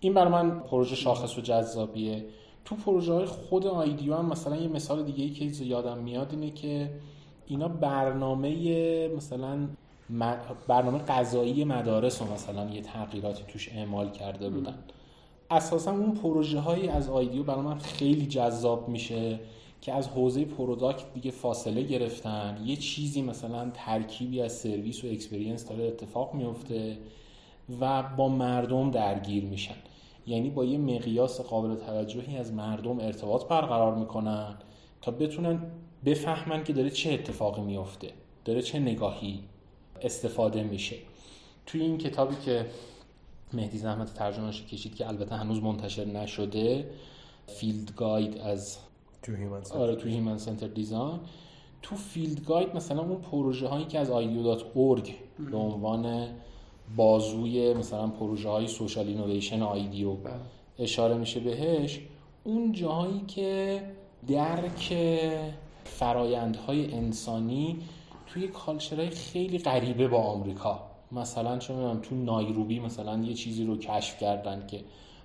Speaker 1: این برای من پروژه شاخص و جذابیه. تو پروژه های خود آیدیو هم مثلا یه مثال دیگه ای که یادم میاد اینه که اینا برنامه مثلا برنامه غذایی مدارس رو مثلا یه تغییراتی توش اعمال کرده بودن. اساسا اون پروژه هایی از IDEO برای من خیلی جذاب میشه. که از حوزه product دیگه فاصله گرفتن یه چیزی مثلا ترکیبی از سرویس و experience داره اتفاق میفته و با مردم درگیر میشن. یعنی با یه مقیاس قابل توجهی از مردم ارتباط برقرار می‌کنن تا بتونن بفهمن که داره چه اتفاقی میفته داره چه نگاهی استفاده میشه. توی این کتابی که مهدی زحمت ترجمهش کشید که البته هنوز منتشر نشده field guide از
Speaker 3: to human
Speaker 1: آره to human-centered design تو field guide مثلا اون پروژه هایی که از ideo.org به عنوان بازوی مثلا پروژه های social innovation IDEO اشاره میشه بهش اون جاهایی که درک فرایندهای انسانی توی کالچرهای خیلی غریبه با آمریکا. مثلا چه می‌دونم تو نایروبی مثلا یه چیزی رو کشف کردن که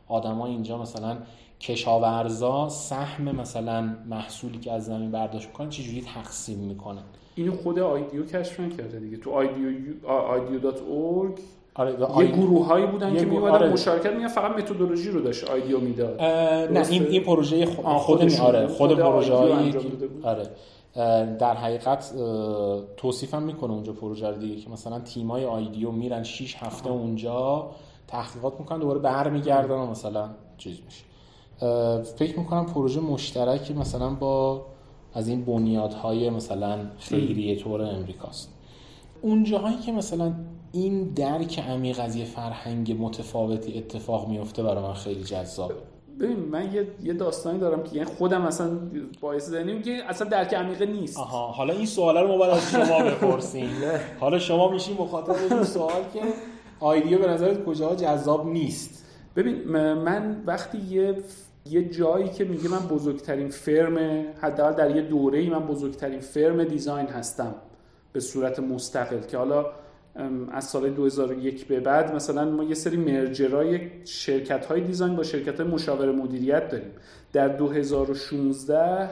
Speaker 1: آدما اینجا مثلا کشاورزا سهم مثلا محصولی که از زمین برداشت می‌کنن چجوری تقسیم می‌کنن
Speaker 2: اینو خود آیدیو کشف نکرده دیگه تو آیدیو آیدیو.org
Speaker 1: آره
Speaker 2: یه
Speaker 1: آی-
Speaker 2: گروه هایی بودن که میومدن
Speaker 1: آره.
Speaker 2: مشارکت میگن فقط متدولوژی رو داشت آیدیو می‌داد
Speaker 1: نه؟ این این پروژه
Speaker 2: آه،
Speaker 1: خود
Speaker 2: خودشون.
Speaker 1: آره خود
Speaker 2: خود
Speaker 1: پروژه هایی. آره در حقیقت توصیفم می‌کنه اونجا پروژه رو دیگه که مثلا تیمای آیدیو میرن 6 هفته اونجا تحقیقات می‌کنن دوباره برمیگردن و مثلا چیز میشه فکر می‌کنم پروژه مشترکی مثلا با از این بنیادهای مثلا خیریه طور امریکاست. اون جاهایی که مثلا این درک عمیق از یه فرهنگ متفاوتی اتفاق میفته برای من خیلی جذابه.
Speaker 2: ببین من یه یه داستانی دارم که یعنی خودم اصلا باعث ذهنی میگه اصلا درک عمیقه نیست.
Speaker 1: آها حالا این سوال رو ما باید از شما بپرسیم. [LAUGHS] حالا شما میشین مخاطب این سوال که آیدیو به نظرت کجاها جذاب نیست؟
Speaker 2: ببین من وقتی یه یه جایی که میگه من بزرگترین فرم حداقل در یه دوره‌ای من بزرگترین فرم دیزاین هستم به صورت مستقل که حالا از سال 2001 به بعد مثلا ما یه سری مرجرای شرکت های design با شرکت های مشاور مدیریت داریم. در 2016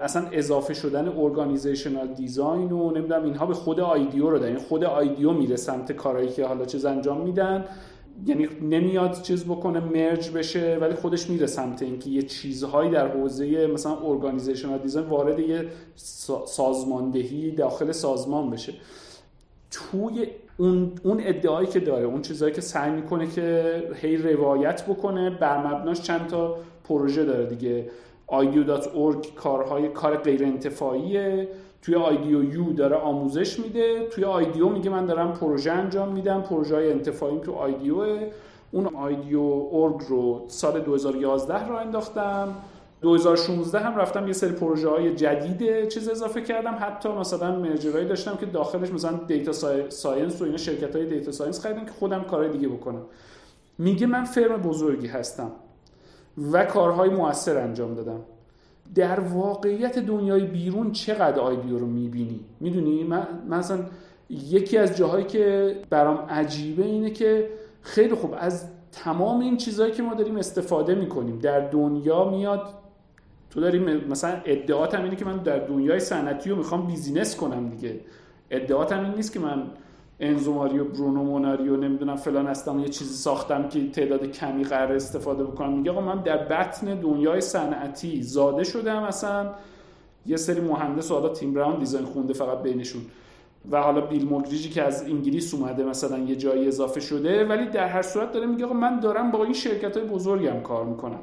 Speaker 2: اصلا اضافه شدن organizational design و نمی‌دونم اینها به خود IDEO رو دارن. یعنی خود IDEO میره سمت کارهایی که حالا چیز انجام میدن. یعنی نمیاد چیز بکنه merge بشه ولی خودش میره سمت اینکه یه چیزهایی در حوزه مثلا organizational design وارد یه سا- سازماندهی داخل سازمان بشه. توی اون اون ادعایی که داره اون چیزهایی که سعی می‌کنه که هی روایت بکنه بر مبناش چند تا پروژه داره دیگه. Ideo.org کارهای کار غیر انتفاعیه توی آیدیو یو داره آموزش میده. توی آیدیو میگه من دارم پروژه انجام میدم. پروژه های انتفاعیم تو آیدیوه اون آیدیو اورگ رو سال 2011 را انداختم. 2016 هم رفتم یه سری پروژه های جدید چیز اضافه کردم. حتی مثلا مرجرایی داشتم که داخلش مثلا دیتا science و اینا شرکت های data science خریدم که خودم کارهای دیگه بکنم. میگه من firm بزرگی هستم و کارهای موثر انجام دادم. در واقعیت دنیای بیرون چقدر IDEO رو می‌بینی؟ می‌دونی؟ من مثلا یکی از جاهایی که برام عجیبه اینه که خیلی خوب از تمام این چیزهایی که ما داریم استفاده می‌کنیم. در دنیا میاد تو داری مثلا ادعاتم اینه که من در دنیای صنعتی رو می‌خوام business کنم دیگه. ادعاتم این نیست که من انزو ماریو برونو موناریو نمی‌دونم فلان هستم یه چیزی ساختم که تعداد کمی قرار استفاده بکنم. میگه آقا من در بطن دنیای صنعتی زاده شدم مثلا یه سری مهندس و حالا تیم براون دیزاین خونده فقط بینشون. و حالا بیل موگریجی که از انگلیس اومده مثلا یه جایی اضافه شده. ولی در هر صورت داره میگه آقا من دارم با این شرکت های بزرگم کار می‌کنم.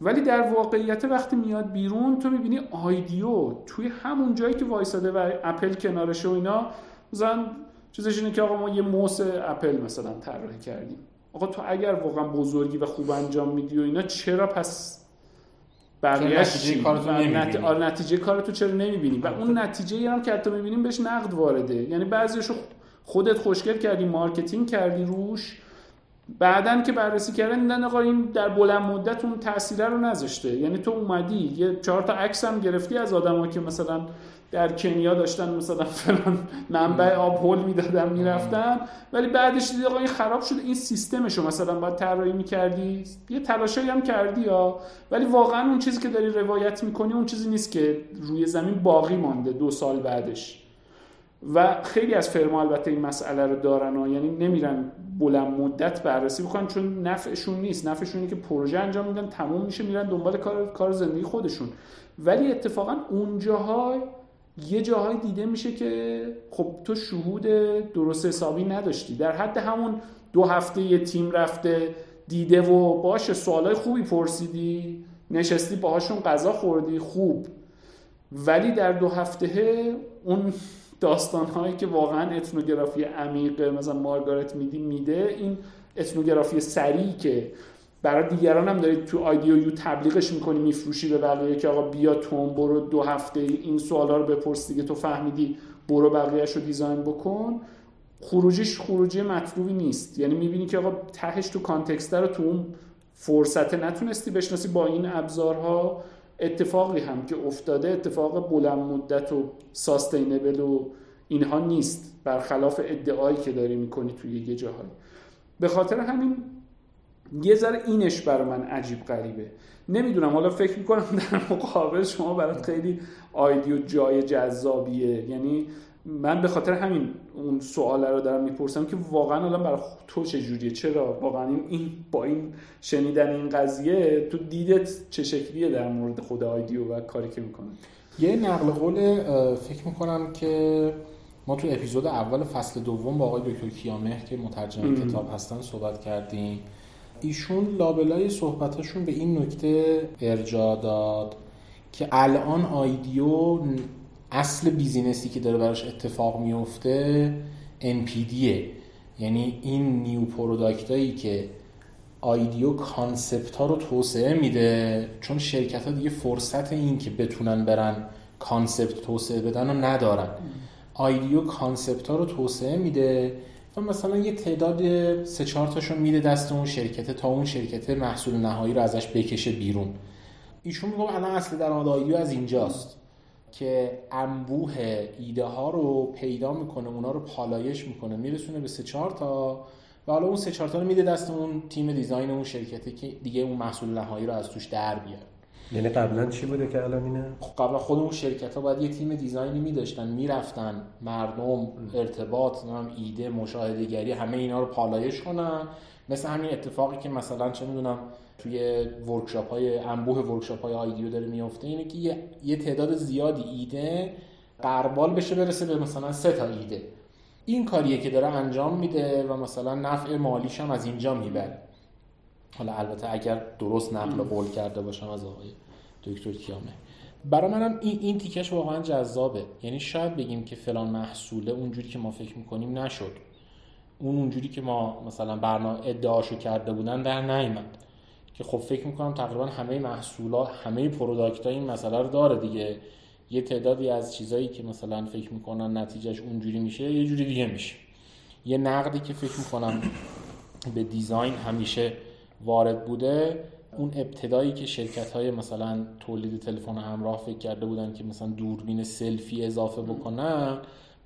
Speaker 2: ولی در واقعیت وقتی میاد بیرون تو می‌بینی آیدیو توی همون جایی که وایساده و اپل کنارشه و اینا مثلا چیزش اینه که آقا ما یه موس اپل مثلا طراحی کردیم. آقا تو اگر واقعا بزرگی و خوب انجام میدی و اینا چرا پس بقیه‌اش
Speaker 1: نتیجه
Speaker 2: چی؟
Speaker 1: کارتو
Speaker 2: و
Speaker 1: نمی‌بینی.
Speaker 2: نت... آره، نتیجه کارتو چرا نمی‌بینی؟ و اون نتیجه هم که حتی می‌بینیم بهش نقد وارده. یعنی بعضیشو خودت خوشگل کردی marketing کردی روش. بعدن که بررسی کردن دیدن آقا این در بلند مدت اون تاثیر رو نذاشته. یعنی تو اومدی یه چهار تا عکس هم گرفتی از آدمایی که مثلا در کنیا داشتن مثلا فلان منبع آب هول می‌دادن می‌رفتن. ولی بعدش دیدی آقا این خراب شده این سیستمش رو مثلا باید طراحی می‌کردی؟ یه تلاشایی هم کردی ها ولی واقعا اون چیزی که داری روایت می‌کنی اون چیزی نیست که روی زمین باقی مانده دو سال بعدش. و خیلی از فرما البته این مسئله رو دارن و یعنی نمیرن بلند مدت بررسی بکنن چون نفعشون نیست. نفعشون که پروژه انجام میدن تموم میشه میرن دنبال کار کار زندگی خودشون. ولی اتفاقا اونجاها یه جاهایی دیده میشه که خب تو شهود درست حسابی نداشتی. در حد همون دو هفته یه تیم رفته دیده و باشه سوالای خوبی پرسیدی نشستی باهاشون غذا خوردی خوب. ولی در دو هفته اون داستان هایی که واقعا اتنوگرافی عمیق مثلا مارگارت میدی میده این اتنوگرافی سریع که برای دیگران هم دارید تو IDEO یو تبلیغش می‌کنی میفروشی به بقیه که آقا بیا تو برو دو هفته این سوالا رو بپرس دیگه تو فهمیدی برو بقیهش رو design بکن. خروجیش خروجی مطلوبی نیست. یعنی می‌بینی که آقا تهش تو context رو تو اون فرصت نتونستی بشناسی. با این ابزارها اتفاقی هم که افتاده اتفاق بلند مدت و sustainable و اینها نیست. برخلاف ادعایی که داری می‌کنی توی یه جاهایی. به خاطر همین یه ذره اینش برای من عجیب غریبه. نمی‌دونم حالا فکر می‌کنم در مقابل شما برات خیلی آیدیو جای جذابیه. یعنی من به خاطر همین اون سوال رو دارم می‌پرسم که واقعا الان برای تو چه جوریه چرا؟ واقعا این با این شنیدن این قضیه تو دیدت چه شکلیه در مورد خود آیدیو و کاری که می‌کنه
Speaker 1: یه نقل قول فکر می‌کنم که ما تو اپیزود اول فصل دوم با آقای دکتر کیامه که مترجم کتاب هستن صحبت کردیم. ایشون لابلای صحبتاشون به این نکته ارجاع داد که الان IDEO اصل business ی که داره براش اتفاق میفته NPD ه یعنی این new product ایی که IDEO concept ها رو توسعه میده چون شرکت ها دیگه فرصت این که بتونن برن concept توسعه بدن رو ندارن. IDEO concept ها رو توسعه میده و مثلا یه تعداد سه چهار تاشون میده دست اون شرکت تا اون شرکت محصول نهایی رو ازش بکشه بیرون. ایشون میگه الان اصل درآمد IDEO از اینجاست که انبوه ایده ها رو پیدا می‌کنه اونا رو پالایش می‌کنه میرسونه به سه چهار تا و حالا اون سه چهار تا رو میده دست اون تیم design اون شرکتی که دیگه اون محصول نهایی رو از توش در بیاره.
Speaker 3: یعنی قبلا چی بوده که الان اینه
Speaker 1: خب قبلا خود اون شرکت ها باید یه تیم دیزاینی میداشتن می‌رفتن. مردم ارتباط ایده مشاهده گری همه اینا رو پالایش کنن. مثل همین اتفاقی که مثلا چه می‌دونم توی ورکشاپ های انبوه ورکشاپ های آیدیو داره میفته اینه که یه, یه تعداد زیادی ایده قربال بشه برسه به مثلا سه تا ایده. این کاریه که داره انجام میده و مثلا نفع مالیش هم از اینجا می‌بره. حالا البته اگر درست نقل قول کرده باشم از آقای دکتر کیامه. برای منم این این تیکش واقعا جذابه. یعنی شاید بگیم که فلان محصوله اونجوری که ما فکر می‌کنیم نشد. اون اونجوری که ما مثلا برنامه ادعاشو کرده بودن در نیامد که خب فکر می‌کنم تقریبا همه محصولات همه پروداکت این مسئله رو داره دیگه. یه تعدادی از چیزایی که مثلا فکر می‌کنن نتیجهش اونجوری میشه یه جوری دیگه میشه. یه نقدی که فکر می‌کنم به دیزاین همیشه وارد بوده اون ابتدایی که شرکت های مثلا تولید تلفن همراه فکر کرده بودن که مثلا دوربین سلفی اضافه بکنن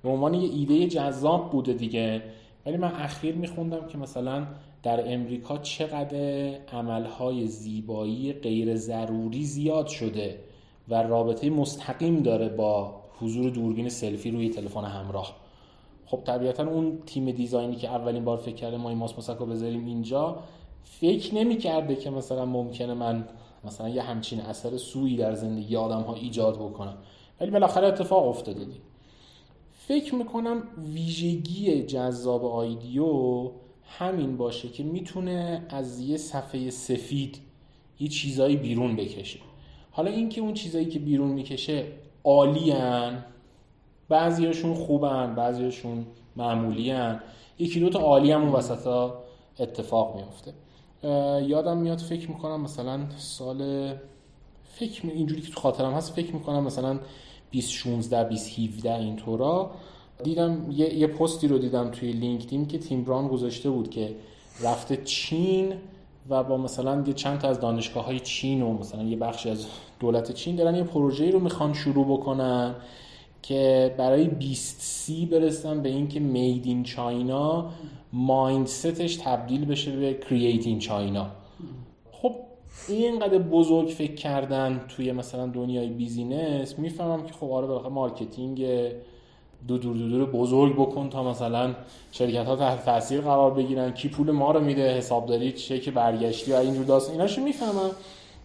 Speaker 1: به عنوان یه ایده جذاب بوده دیگه. ولی من اخیر میخوندم که مثلا در امریکا چقدر عملهای زیبایی غیر ضروری زیاد شده و رابطه مستقیم داره با حضور دوربین سلفی روی تلفن همراه. خب طبیعتا اون تیم دیزاینی که اولین بار فکر کرده ما این ماس رو بذاریم اینجا فکر نمی کرده که مثلا ممکنه من مثلا یه همچین اثر سویی در زندگی آدم ها ایجاد بکنم. ولی بالاخره اتفاق افتاده دی فکر می‌کنم ویژگی جذاب آیدیو همین باشه که می‌تونه از یه صفحه سفید یه چیزایی بیرون بکشه. حالا اینکه اون چیزایی که بیرون می‌کشه عالیان بعضیاشون خوبن بعضیاشون معمولیان یکی دو تا عالی هم اون وسط اتفاق میفته یادم میاد فکر می‌کنم مثلا سال فکر اینجوری که تو خاطرم هست فکر می‌کنم مثلا 2016 2017 اینطورا دیدم یه،, یه پستی رو دیدم توی لینکدین که تیم بران گذاشته بود که رفته چین و با مثلا یه چند تا از دانشگاه های چین و مثلا یه بخشی از دولت چین دارن یه پروژه‌ای رو می‌خوان شروع بکنن که برای 20 سی برسن به اینکه made in China mindset ش تبدیل بشه به create in China خب اینقدر بزرگ فکر کردن توی مثلا دنیای business می‌فهمم که خب آره بالاخره marketing دو دور دو دور بزرگ بکن تا مثلا شرکت ها تحت تاثیر قرار بگیرن کی پول ما رو میده حسابداری چه برگشتی و اینجور داستان. ایناشو می‌فهمم.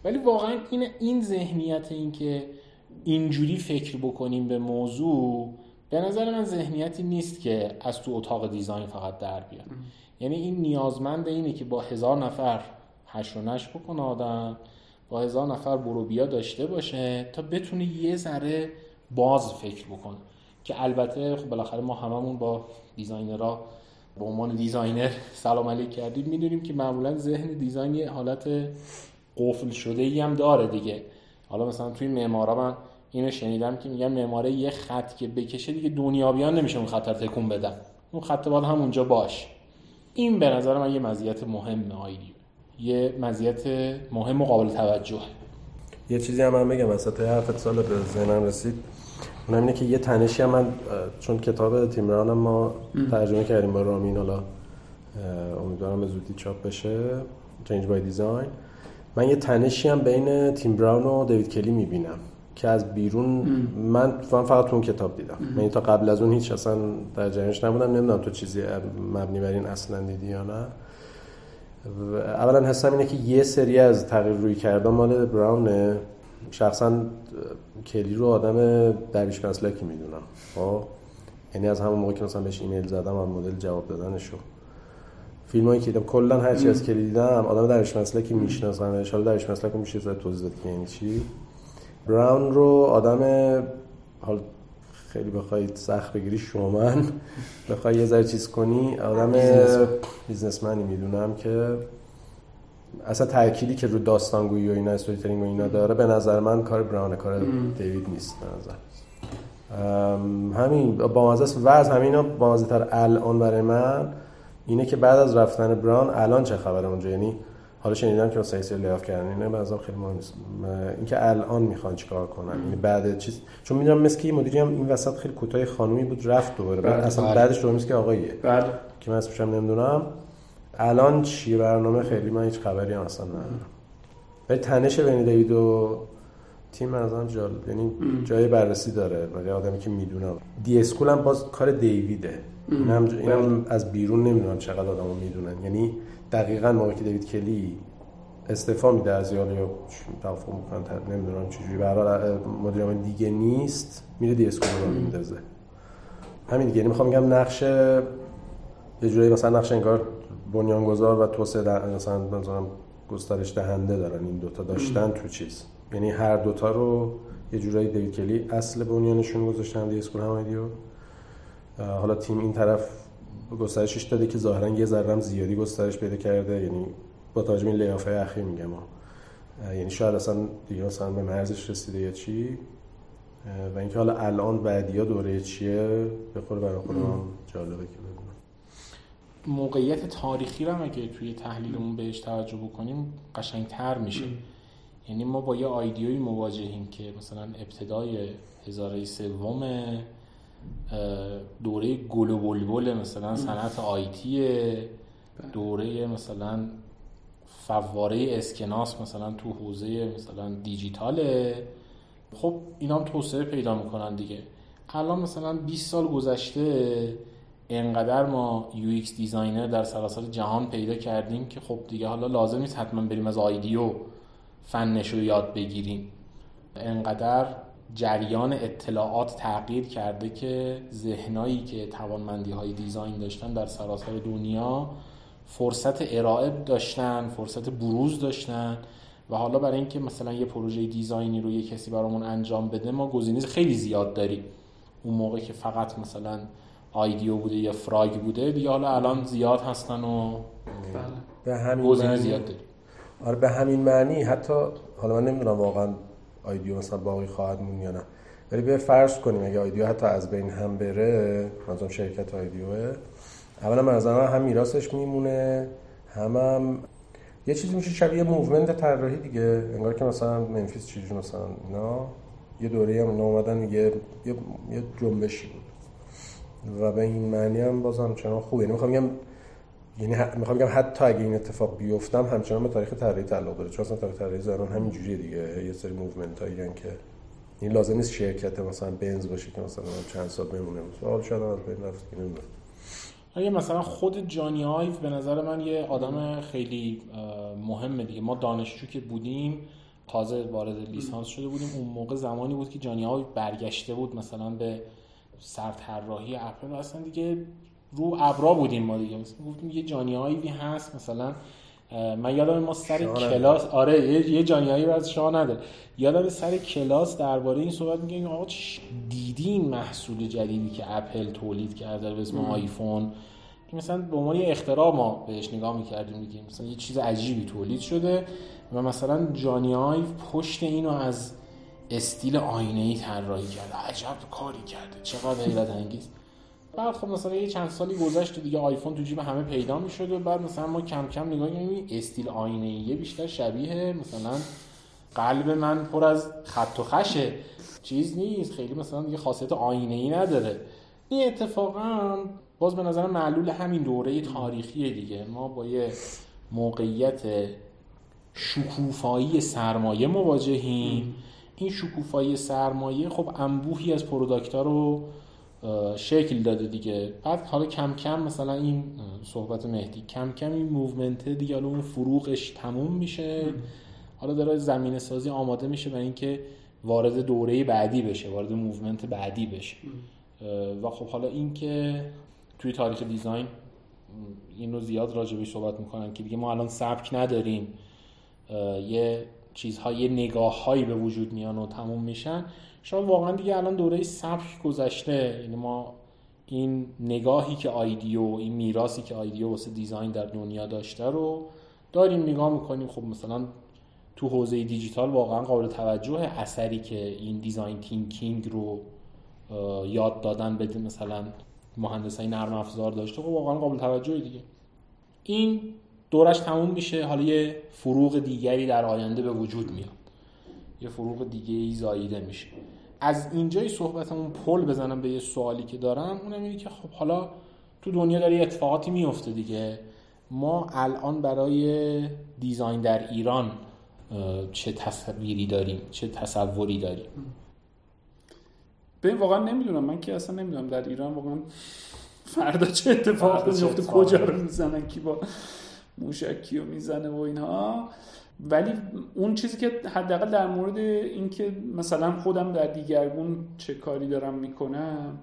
Speaker 1: ولی واقعا این این ذهنیت این که اینجوری فکر بکنیم به موضوع به نظر من ذهنیتی نیست که از تو اتاق design فقط در بیاد. یعنی این نیازمند اینه که با هزار نفر هش و نش بکنه آدم با هزار نفر برو بیا داشته باشه تا بتونه یه ذره باز فکر بکنه. که البته خب بالاخره ما هممون با designer ها به عنوان designer سلام علیک کردیم می‌دونیم که معمولا ذهن design یه حالت قفل شده ای هم داره دیگه. حالا مثلا توی معمارا من اینو شنیدم که میگن معماره یه خط که بکشه دیگه دنیابیان نمیشه اون خط تکون بدن. اون خط باید همونجا باش. این به نظر من یه مزیت مهم آیدیو یه مزیت مهم و قابل توجه
Speaker 3: یه چیزی هم من بگم وسط حرفت سال به ذهنم رسید. اونم اینه که یه تنشی هم من چون کتاب تیمران ما ترجمه کردیم با رامین حالا امیدوارم به زودی چاپ بشه. چنج بای دیزاین من یه تنشی هم بین تیم براون و دیوید کلی می‌بینم. که از بیرون من فقط تو اون کتاب دیدم. من تا قبل از اون هیچ اصلا در جریانش نبودم. نمی‌دونم تو چیزی مبنی بر این اصلا دیدی یا نه. اولا حسم اینه که یه سری از تغییر روی کردن مال براونه. شخصا کلی رو آدم دریش مسلکی می‌دونم. خب؟ یعنی از همون موقع که مثلا بهش ایمیل زدم از مدل جواب دادنشو فیلم هایی که دیدم کلا هر چی از کلی دیدم آدم درش مسلکی می‌شناسم. ان شاء الله درش مسلک میشه توضیح داد که یعنی چی. براون رو آدم حال خیلی بخواید سخت بگیری شومن [LAUGHS] بخوای یه ذره چیز کنی آدم بیزنسمنی می‌دونم که اصلا تأکیدی که رو داستانگویی و اینا استوری ترینگ و اینا داره به نظر من کار براونه کار دیوید نیست به نظر. همین با مزه وضع همین با تر الان برای من اینه که بعد از رفتن براون الان چه خبره اونجا؟ یعنی حالا شنیدم که مثلا سری لیاف کردن اینه بعضا خیلی مهم نیست. اینکه الان می‌خوان چیکار کنن یعنی بعد چیز چون می‌دونم که مدیری هم این وسط خیلی کوتاه خانومی بود رفت دوباره. بعد اصلا بله. بعدش دومیست که آقاییه.
Speaker 2: بله.
Speaker 3: که من اسمش نمی‌دونم. الان چی برنامه خیلی من هیچ خبری هم اصلا ندارم. ولی تنش بین دیوید و تیم از آن جالب یعنی جای بررسی داره ولی آدمی که می‌دونم. دی اسکول هم باز کار دیویده. اینم اینم از بیرون نمی‌دونم چقدر آدمو می‌دونن. یعنی دقیقا که دیوید کلی استفا میده از یال یا توافق می‌کنن نمی‌دونم چجوری به مدیر دیگه نیست میره دی اسکول رو میندازه. همین دیگه یعنی می‌خوام بگم نقش یه جوری مثلا نقش انگار بنیانگذار و توسعه مثلا مثلا گسترش دهنده دارن این دوتا داشتن تو چیز. یعنی هر دوتا رو یه جورایی دیوید کلی اصل بنیانشون گذاشتن دی اسکول حالا تیم این طرف گسترشش داده که ظاهرا یه ذره زیادی گسترش پیدا کرده یعنی با توجه به لیاف اخیر میگم. یعنی شاید اصلا دیگه مثلا به مرزش رسیده یا چی. و اینکه حالا الان بعدیا دوره چیه به خود برای خودم جالبه که بدونم
Speaker 1: موقعیت تاریخی رو اگه توی تحلیلمون بهش توجه بکنیم قشنگتر میشه. یعنی ما با یه آیدیوی مواجهیم که مثلا ابتدای هزاره سوم دوره گل و بلبل مثلا صنعت آیتی دوره مثلا فواره اسکناس مثلا تو حوزه مثلا دیجیتاله. خب اینا هم توسعه پیدا می‌کنن دیگه. الان مثلا 20 سال گذشته انقدر ما UX designer در سراسر جهان پیدا کردیم که خب دیگه حالا لازم نیست حتما بریم از IDEO فنش رو یاد بگیریم. انقدر جریان اطلاعات تغییر کرده که ذهنایی که توانمندی های design داشتن در سراسر دنیا فرصت ارائه داشتن فرصت بروز داشتن و حالا برای اینکه مثلا یه پروژه design ی رو یه کسی برامون انجام بده ما گزینه خیلی زیاد داریم اون موقع که فقط مثلا IDEO بوده یا frog بوده دیگه حالا الان زیاد هستن و.
Speaker 3: به همین معنی زیاد داریم آره به همین معنی حتی حالا من نمی‌دونم واقعا IDEO مثلا باقی خواهد موند یا نه. ولی به فرض کنیم اگه IDEO حتی از بین هم بره مثلا شرکت IDEO ه. اولا من از هم میراثش میمونه هم, هم یه چیزی میشه شبیه movement طراحی دیگه. انگار که مثلا Memphis چیزی مثلا اینا یه دوره هم اومدن یه یه, یه جنبشی بود. و به این معنی هم باز همچنان خوبه. یعنی می‌خوام بگم یعنی می‌خوام بگم حتی اگه این اتفاق بیفتم همچنان به تاریخ طراحی تعلق داره. چون اصلا تاریخ طراحی زنان همین جوریه دیگه. یه سری movement هایی که این لازم نیست شرکت مثلا بنز باشه که مثلا چند سال بمونه. حالا شاید از بین رفت
Speaker 1: اگه مثلا خود Jony Ive به نظر من یه آدم خیلی مهمه دیگه. ما دانشجو که بودیم تازه وارد لیسانس شده بودیم اون موقع زمانی بود که جانی آیو برگشته بود مثلا به سرطراحی اپل. اصلا دیگه رو ابرا بودیم ما دیگه. مثلا گفتیم یه جانی آیوی هست مثلا من یادم ما سر کلاس آره یه جانیایی از شاه نداره. یادم سر کلاس درباره این صحبت میگه آقا دیدین محصول جدیدی که اپل تولید کرده به اسم آیفون. که مثلا به عنوان یه اختراع ما بهش نگاه می‌کردیم دیگه. مثلا یه چیز عجیبی تولید شده و مثلا جانی پشت اینو از استیل آینه ای طراحی کرده. عجب کاری کرده. چقدر حیرت انگیز. بعد خب مثلا یه چند سالی گذشت دیگه آیفون تو جیب همه پیدا می‌شد و بعد مثلا ما کم کم نگاه کردیم استیل آینه یه بیشتر شبیه مثلا قلب من پر از خط و خشه چیز نیست خیلی مثلا یه خاصیت آینه ای نداره. این اتفاقا باز به نظر معلول همین دوره تاریخی دیگه. ما با یه موقعیت شکوفایی سرمایه مواجهیم. این شکوفایی سرمایه خب انبوهی از product ا رو شکل داده دیگه. بعد حالا کم کم مثلا این صحبت مهدی کم کم این movement دیگه حالا اون فروغش تموم میشه. حالا داره زمینه سازی آماده میشه برای اینکه وارد دوره بعدی بشه وارد movement بعدی بشه. و خب حالا این که توی تاریخ design این رو زیاد راجبش صحبت می‌کنن که دیگه ما الان سبک نداریم. یه چیزهای نگاه هایی به وجود میان و تموم میشن. شما واقعا دیگه الان دوره سبک گذشته. یعنی ما این نگاهی که IDEO این میراثی که آیدیو واسه design در دنیا داشته رو داریم نگاه می‌کنیم. خب مثلا تو حوزه دیجیتال واقعا قابل توجه اثری که این design thinking رو یاد دادن به مثلا مهندسای نرم افزار داشته خب واقعا قابل توجه دیگه. این دورش تموم میشه. حالا یه فروغ دیگری در آینده به وجود میاد. یه فروغ دیگه ای زاییده میشه. از اینجای صحبتمون پل بزنم به یه سوالی که دارم اونم اینه که خب حالا تو دنیا داره اتفاقاتی میفته دیگه. ما الان برای دیزاین در ایران چه تصویری داریم چه تصوری داریم؟
Speaker 2: ببین واقعا نمی‌دونم. من که اصلا نمی‌دونم در ایران واقعا فردا چه اتفاقی میفته کجا رو می‌زنن کی با موشکی رو می‌زنه و اینها. ولی اون چیزی که حداقل در مورد اینکه مثلا خودم در دیگرگون چه کاری دارم می‌کنم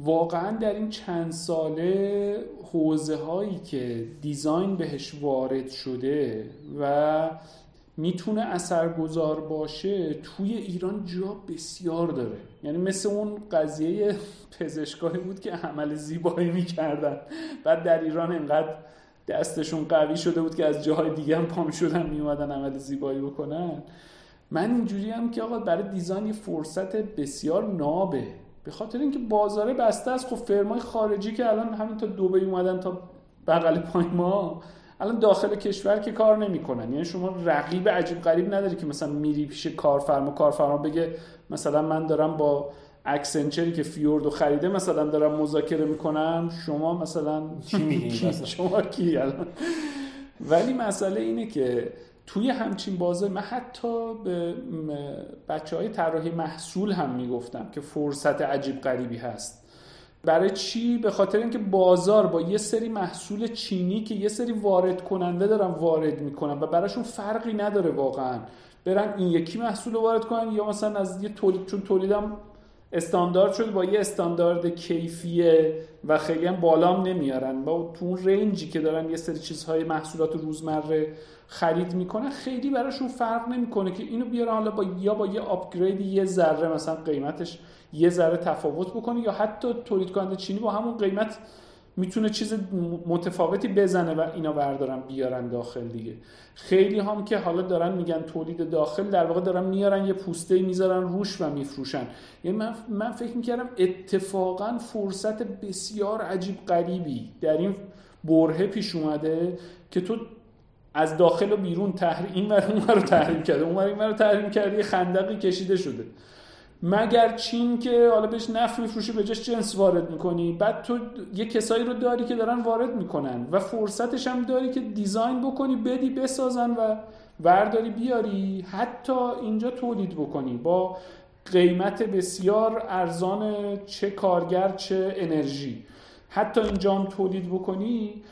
Speaker 2: واقعا در این چند ساله حوزه هایی که دیزاین بهش وارد شده و می‌تونه اثرگذار باشه توی ایران جا بسیار داره. یعنی مثل اون قضیه پزشکایی بود که عمل زیبایی می‌کردن. بعد در ایران اینقدر دستشون قوی شده بود که از جاهای دیگه هم پام شدن میومدن عمل زیبایی بکنن. من اینجوری هم که آقا برای دیزاین یه فرصت بسیار نابه. به خاطر اینکه بازاره بسته است خب فرمای خارجی که الان همین تا دبی اومدن تا بغل پای ما الان داخل کشور که کار نمی‌کنن. یعنی شما رقیب عجیب غریب نداری که مثلا میری پیش کارفرما کارفرما بگه مثلا من دارم با Accenture ی که Fjord و خریده مثلا دارم مذاکره می‌کنم شما مثلا
Speaker 1: چی [LAUGHS]
Speaker 2: شما کی الان؟ ولی مسئله اینه که توی همچین بازار من حتی به بچه های طراحی محصول هم می‌گفتم که فرصت عجیب غریبی هست. برای چی؟ به خاطر اینکه بازار با یه سری محصول چینی که یه سری وارد کننده دارن وارد می‌کنن و براشون فرقی نداره واقعا. برن این یکی محصول وارد کنن یا مثلا از یه تولید چون تولیدم استاندارد شد با یه استاندارد کیفیه و خیلی هم بالام نمیارن. با تو اون رنجی که دارن یه سری چیزهای محصولات روزمره خرید می‌کنن خیلی براشون فرق نمی‌کنه که اینو بیارن حالا با یا با یه آپگرید یه ذره مثلا قیمتش یه ذره تفاوت بکنه یا حتی تولید کننده چینی با همون قیمت می‌تونه چیز متفاوتی بزنه و اینا بردارن بیارن داخل دیگه. خیلی هم که حالا دارن میگن تولید داخل در واقع دارن میارن یه پوسته می‌ذارن روش و میفروشن. یعنی من, من فکر می‌کردم اتفاقا فرصت بسیار عجیب غریبی در این برهه پیش اومده که تو از داخل و بیرون تحریم این رو تحریم کرده اون رو تحریم کرده یه خندقی کشیده شده. مگر چین که حالا بهش نفت میفروشی به جاش جنس وارد می‌کنی؟ بعد تو یه کسایی رو داری که دارن وارد می‌کنن و فرصتش هم داری که دیزاین بکنی بدی بسازن و ورداری بیاری حتی اینجا تولید بکنی با قیمت بسیار ارزان چه کارگر چه انرژی. حتی اینجا هم تولید بکنی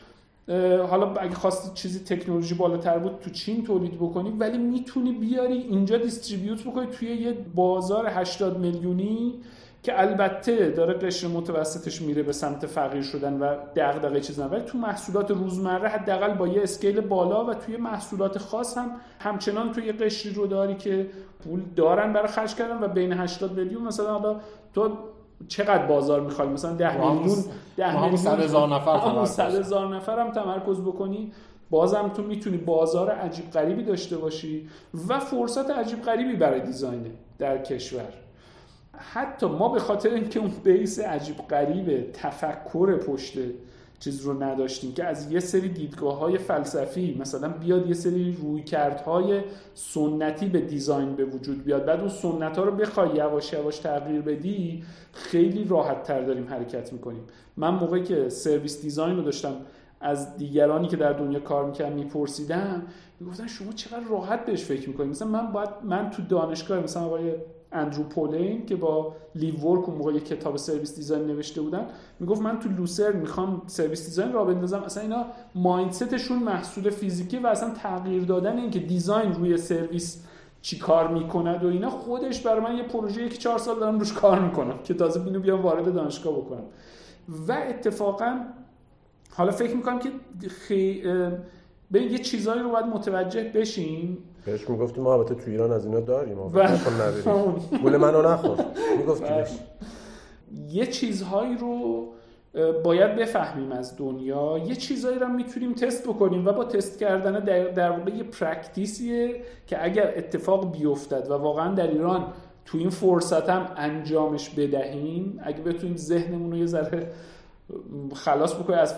Speaker 2: حالا اگه خواستی چیزی تکنولوژی بالاتر بود تو چین تولید بکنی ولی می‌تونی بیاری اینجا دیستریبیوت بکنی توی یه بازار 80 میلیونی که البته داره قشر متوسطش میره به سمت فقیر شدن و دغدغه چیز ولی تو محصولات روزمره حداقل با یه اسکیل بالا و توی محصولات خاص هم همچنان توی قشری رو داری که پول دارن برای خرج کردن و بین 80 میلیون مثلا حالا تو چقدر بازار می‌خوای مثلا 10 میلیون 10
Speaker 1: میلیون 100 هزار نفر
Speaker 2: 100 هزار نفر هم تمرکز بکنی. بازم تو می‌تونی بازار عجیب غریبی داشته باشی و فرصت عجیب غریبی برای دیزاین در کشور. حتی ما به خاطر اینکه اون بیس عجیب غریب تفکر پشت چیز رو نداشتیم که از یه سری دیدگاه های فلسفی مثلا بیاد یه سری رویکردهای سنتی به design به وجود بیاد بعد اون سنت ها رو بخوای یواش یواش تغییر بدی خیلی راحت تر داریم حرکت می‌کنیم. من موقعی که service design رو داشتم از دیگرانی که در دنیا کار می‌کردن میپرسیدم می‌گفتن شما چقدر راحت بهش فکر می‌کنید مثلا من باید من تو دانشگاه مثلا آقای Andrew Polaine که با Livework اون موقع یه کتاب service design نوشته بودن می‌گفت من تو Lucerne می‌خوام service design را بندازم. اصلا اینا مایندستشون محصول فیزیکی و اصلا تغییر دادن اینکه دیزاین روی سرویس چی کار می‌کند و اینا خودش برای من یه پروژه که چهار سال دارم روش کار می‌کنم که تازه اینو بیام وارد دانشگاه بکنم. و اتفاقا حالا فکر می‌کنم که خی... به یه چیزایی رو باید متوجه بشیم.
Speaker 3: بهش می‌گفتیم ما البته تو ایران از اینا داریم گول منو نخور. میگفتیمش
Speaker 2: یه چیزهایی رو باید بفهمیم از دنیا. یه چیزهایی رو می‌تونیم تست بکنیم و با تست کردن در, در واقع یه پرکتیسیه که اگر اتفاق بیفتد و واقعا در ایران تو این فرصت هم انجامش بدهیم اگه بتونیم ذهنمون رو یه ذره خلاص بکنیم از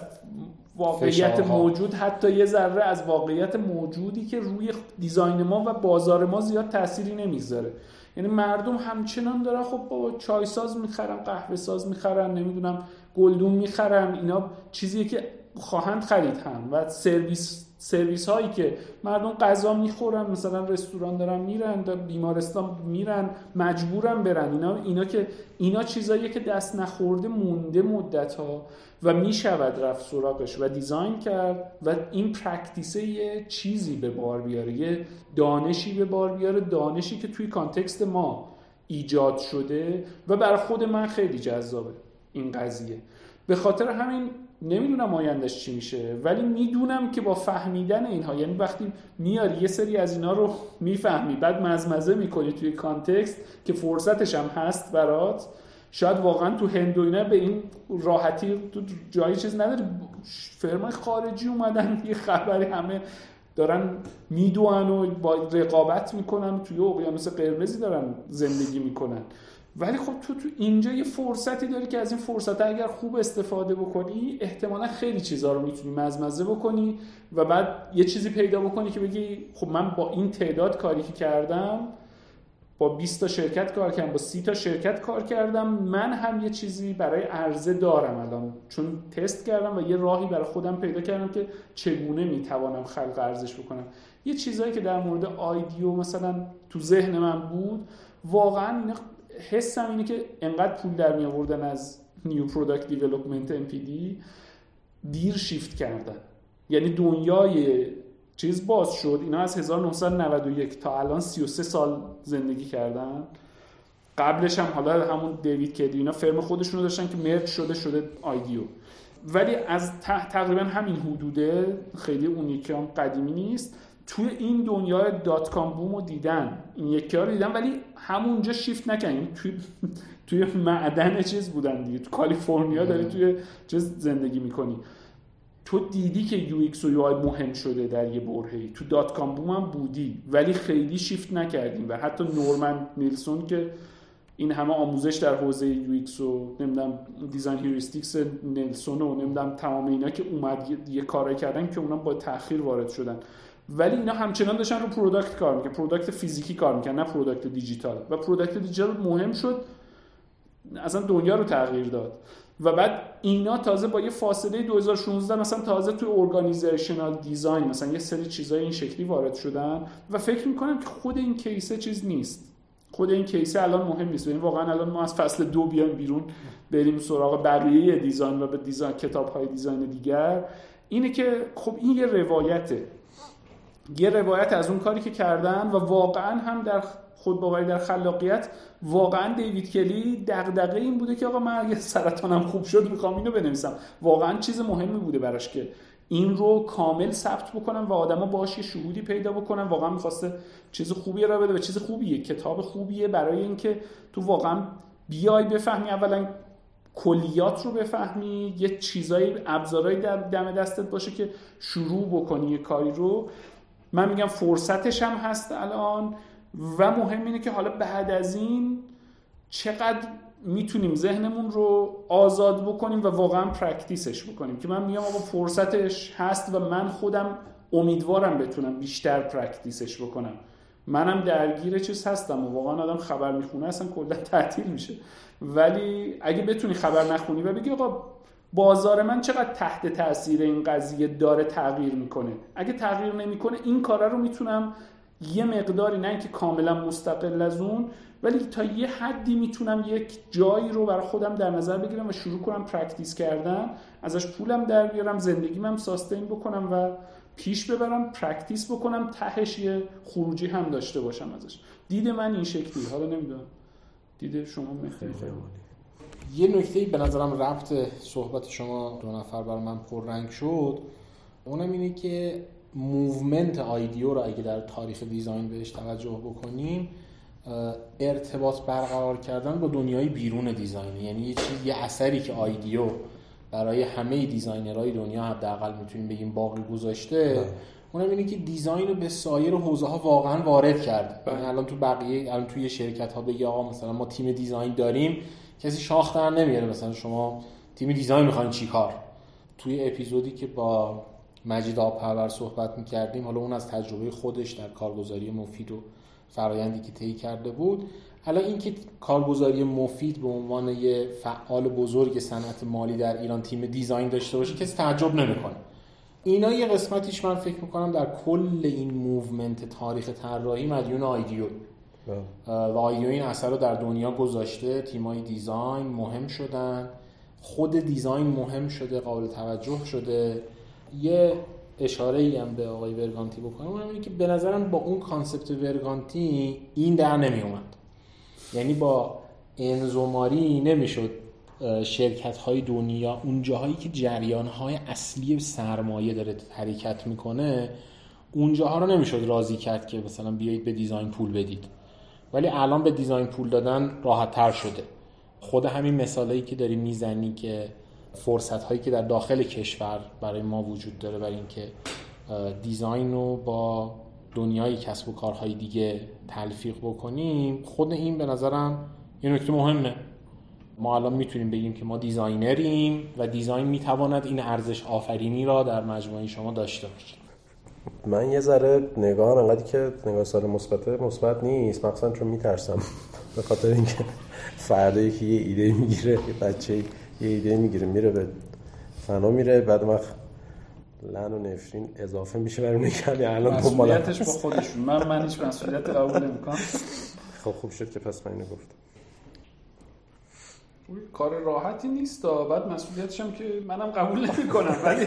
Speaker 2: واقعیت موجود حتی یه ذره از واقعیت موجودی که روی دیزاین ما و بازار ما زیاد تأثیری نمی‌ذاره یعنی مردم همچنان دارن خب با چای ساز می‌خرن قهوه ساز می‌خرن نمی‌دونم گلدون می‌خرن اینا چیزیه که خواهند خرید هم و سرویس سرویس هایی که مردم غذا می‌خورن مثلا رستوران دارن میرن بیمارستان میرن مجبورن برن. اینا اینا که اینا چیزاییه که دست نخورده مونده مدت ها و می‌شود رفت سراغش و دیزاین کرد و این پرکتیسه یه چیزی به بار بیاره یه دانشی به بار بیاره دانشی که توی context ما ایجاد شده و برای خود من خیلی جذابه این قضیه. به خاطر همین نمی‌دونم آیندهش چی میشه ولی می‌دونم که با فهمیدن اینها یعنی وقتی میاری یه سری از اینا رو می‌فهمی بعد مزمزه می‌کنی توی context که فرصتش هم هست برات شاید واقعا تو هند و اینا به این راحتی تو جایی چیز نداره فرمای خارجی اومدن یه خبری همه دارن میدوان و با رقابت می‌کنن توی اقیانوس قرمزی دارن زندگی می‌کنن. ولی خب تو تو اینجا یه فرصتی داری که از این فرصت اگر خوب استفاده بکنی احتمالا خیلی چیزها رو می‌تونی مزمزه بکنی و بعد یه چیزی پیدا بکنی که بگی خب من با این تعداد کاری که کردم با 20 تا شرکت کار کردم با 30 تا شرکت کار کردم من هم یه چیزی برای عرضه دارم الان. چون تست کردم و یه راهی برای خودم پیدا کردم که چگونه می‌توانم خلق ارزش بکنم. یه چیزهایی که در مورد IDEO مثلا تو ذهن من بود واقعا حسم اینه که انقدر پول در می آوردن از new product development دیر شیفت کردن. یعنی دنیای چیز باز شد. اینا از 1991 تا الان 33 سال زندگی کردن. قبلش هم حالا همون David Kelley اینا firm خودشون رو داشتن که merge شده شده IDEO ولی از تقریبا همین حدوده خیلی اون یکی هم قدیمی نیست. توی این دنیای dot-com boom رو دیدن. این یکی ها رو دیدن ولی همونجا شیفت نکنیم توی [LAUGHS] توی معدن چیز بودن دیگه. تو کالیفرنیا داری توی چیز زندگی می‌کنی. تو دیدی که UX و UI مهم شده در یه برهه‌ای تو dot-com boom هم بودی ولی خیلی شیفت نکردیم. و حتی Norman Nielsen که این همه آموزش در حوزه UX و نمی‌دونم design heuristics نیلسن و نمی‌دونم تمام اینا که اومد یه کارای کردن که اونا با تاخیر وارد شدن. ولی اینا همچنان داشتن رو product کار می‌کنن product فیزیکی کار می‌کنن نه product دیجیتال و product دیجیتال مهم شد اصلا دنیا رو تغییر داد. و بعد اینا تازه با یه فاصله 2016 مثلا تازه توی organizational design مثلا یه سری چیزای این شکلی وارد شدن و فکر می‌کنم که خود این کیسه چیز نیست. خود این کیسه الان مهم نیست. یعنی واقعا الان ما از فصل دو بیایم بیرون بریم سراغ بقیه دیزاین و به دیزاین کتاب های دیزاین دیگر. اینه که خب این یه روایته. یه روایت از اون کاری که کردن و واقعا هم در خود باوری در خلاقیت واقعا دیوید کلی دغدغه این بوده که آقا من اگه سرطانم خوب شد می‌خوام اینو بنویسم. واقعا چیز مهمی بوده براش که این رو کامل ثبت بکنم و آدما باش یه شهودی پیدا بکنم واقعا می‌خواسته چیز خوبی را بده و چیز خوبیه کتاب خوبیه برای اینکه تو واقعا بیای بفهمی اولا کلیات رو بفهمی یه چیزایی ابزارهایی در دم دستت باشه که شروع بکنی یه کاری رو. من میگم فرصتش هم هست الان و مهم اینه که حالا بعد از این چقدر می‌تونیم ذهنمون رو آزاد بکنیم و واقعا پرکتیسش بکنیم. که من میگم آقا فرصتش هست و من خودم امیدوارم بتونم بیشتر practice ش بکنم. منم درگیر چیز هستم و واقعا آدم خبر می‌خونه اصلا کلا تعطیل میشه. ولی اگه بتونی خبر نخونی و بگی آقا بازار من چقدر تحت تاثیر این قضیه داره تغییر می‌کنه؟ اگه تغییر نمی‌کنه این کارا رو می‌تونم یه مقداری نه اینکه کاملا مستقل از اون ولی تا یه حدی می‌تونم یک جایی رو برای خودم در نظر بگیرم و شروع کنم practice کردن ازش پولم در بیارم زندگیم هم sustain بکنم و پیش ببرم practice بکنم تهش یه خروجی هم داشته باشم ازش. دید من این شکلی حالا نمی‌دونم. دید شما مخیلی
Speaker 1: یه نکته به نظرم ربط صحبت شما دو نفر برای من پررنگ شد اونم اینه که movement آیدیو رو اگه در تاریخ design بهش توجه بکنیم ارتباط برقرار کردن با دنیای بیرون design یعنی یه چیز یه اثری که آیدیو برای همه designer های دنیا حداقل می‌تونیم بگیم باقی گذاشته بله. اونم اینه که design رو به سایر حوزه ها واقعا وارد کرد بله. یعنی الان تو بقیه الان توی شرکت ها بگی آقا مثلا ما تیم design داریم کسی شاخ در نمیاره. مثلا شما تیم design می‌خواین چیکار توی اپیزودی که با مجید آبپرور صحبت می‌کردیم حالا اون از تجربه خودش در کارگزاری مفید و فرایندی که طی کرده بود. حالا اینکه کارگزاری مفید به عنوان یه فعال بزرگ صنعت مالی در ایران تیم design داشته باشه کسی تعجب نمی‌کنه. اینا یه قسمتیش من فکر می‌کنم در کل این movement تاریخ طراحی مدیون آیدیو. و آیدیو این اثر رو در دنیا گذاشته تیمای design مهم شدن. خود design مهم شده قابل توجه شده. یه اشاره ای هم به آقای ورگانتی بکنم. اونم که به نظرم با اون concept ورگانتی این در نمی اومد یعنی با انزوماری نمی‌شد شرکت های دنیا اون جاهایی که جریان های اصلی سرمایه داره حرکت می‌کنه اونجاها رو نمی‌شد راضی کرد که مثلا بیایید به دیزاین پول بدید. ولی الان به دیزاین پول دادن راحت تر شده. خود همین مثالایی که داری می‌زنی که فرصت هایی که در داخل کشور برای ما وجود داره برای اینکه دیزاین رو با دنیای کسب و کارهای دیگه تلفیق بکنیم خود این به نظرم یه نکته مهمه. ما الان می‌تونیم بگیم که ما designer یم و design می‌تواند این ارزش آفرینی را در مجموعه شما داشته باشه
Speaker 3: من یه ذره نگاه انقدر که نگاه صالح مثبت مثبت نیست. مخصوصا چون میترسم. [LAUGHS] به خاطر اینکه فردا یکی یه ایده می‌گیره یه بچه یه ایده می‌گیره میره به فنا میره. بعد وقت لن و نفرین اضافه میشه برای اون کمی. الان
Speaker 2: مسئولیتش با خودشون. من من هیچ مسئولیت قبول نمی‌کنم.
Speaker 3: خب خوب شد که پس من اینو گفتم.
Speaker 2: کار راحتی نیست. تا بعد مسئولیتش هم که منم قبول نمی‌کنم. ولی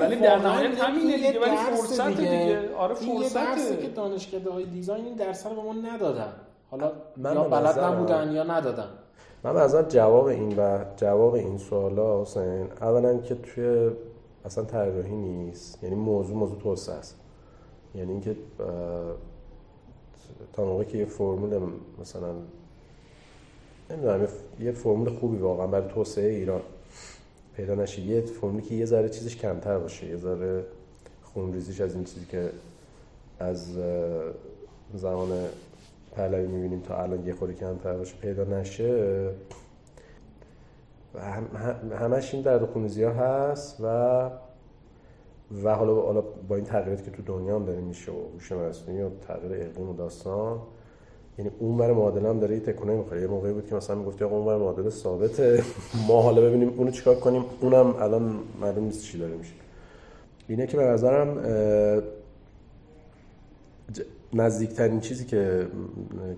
Speaker 2: ولی در نهایت همینه دیگه ولی فرصت دیگه. آره فرصت
Speaker 1: که دانشکده های دیزاین این درس رو به ما ندادن. حالا من یا بلد نبودن یا ندادن.
Speaker 3: من به جواب این و جواب این سوالا حسین اولا که توی اصلا طراحی نیست. یعنی موضوع موضوع توسعه است. یعنی اینکه تا موقعی که یه فرمول مثلا نمی‌دونم یه فرمول خوبی واقعا برای توسعه ایران. پیدا نشه. یه فرمولی که یه ذره چیزش کمتر باشه یه ذره خونریزیش از این چیزی که از زمان پهلوی می‌بینیم تا الان یه خوری کمتر باشه پیدا نشه و همش این درد خونریزی ها هست و و حالا با این تغییراتی که تو دنیا هم داره میشه و هوش مصنوعی و تغییر اقلیم و داستان یعنی اون بر معادله هم داره تکونه می‌خوره یه موقعی بود که مثلا می‌گفتی آقا اون بر معادله ثابته. [LAUGHS] ما حالا ببینیم اونو چیکار کنیم. اونم الان معلوم نیست چی داره میشه. اینه که به نظرم نزدیکترین چیزی که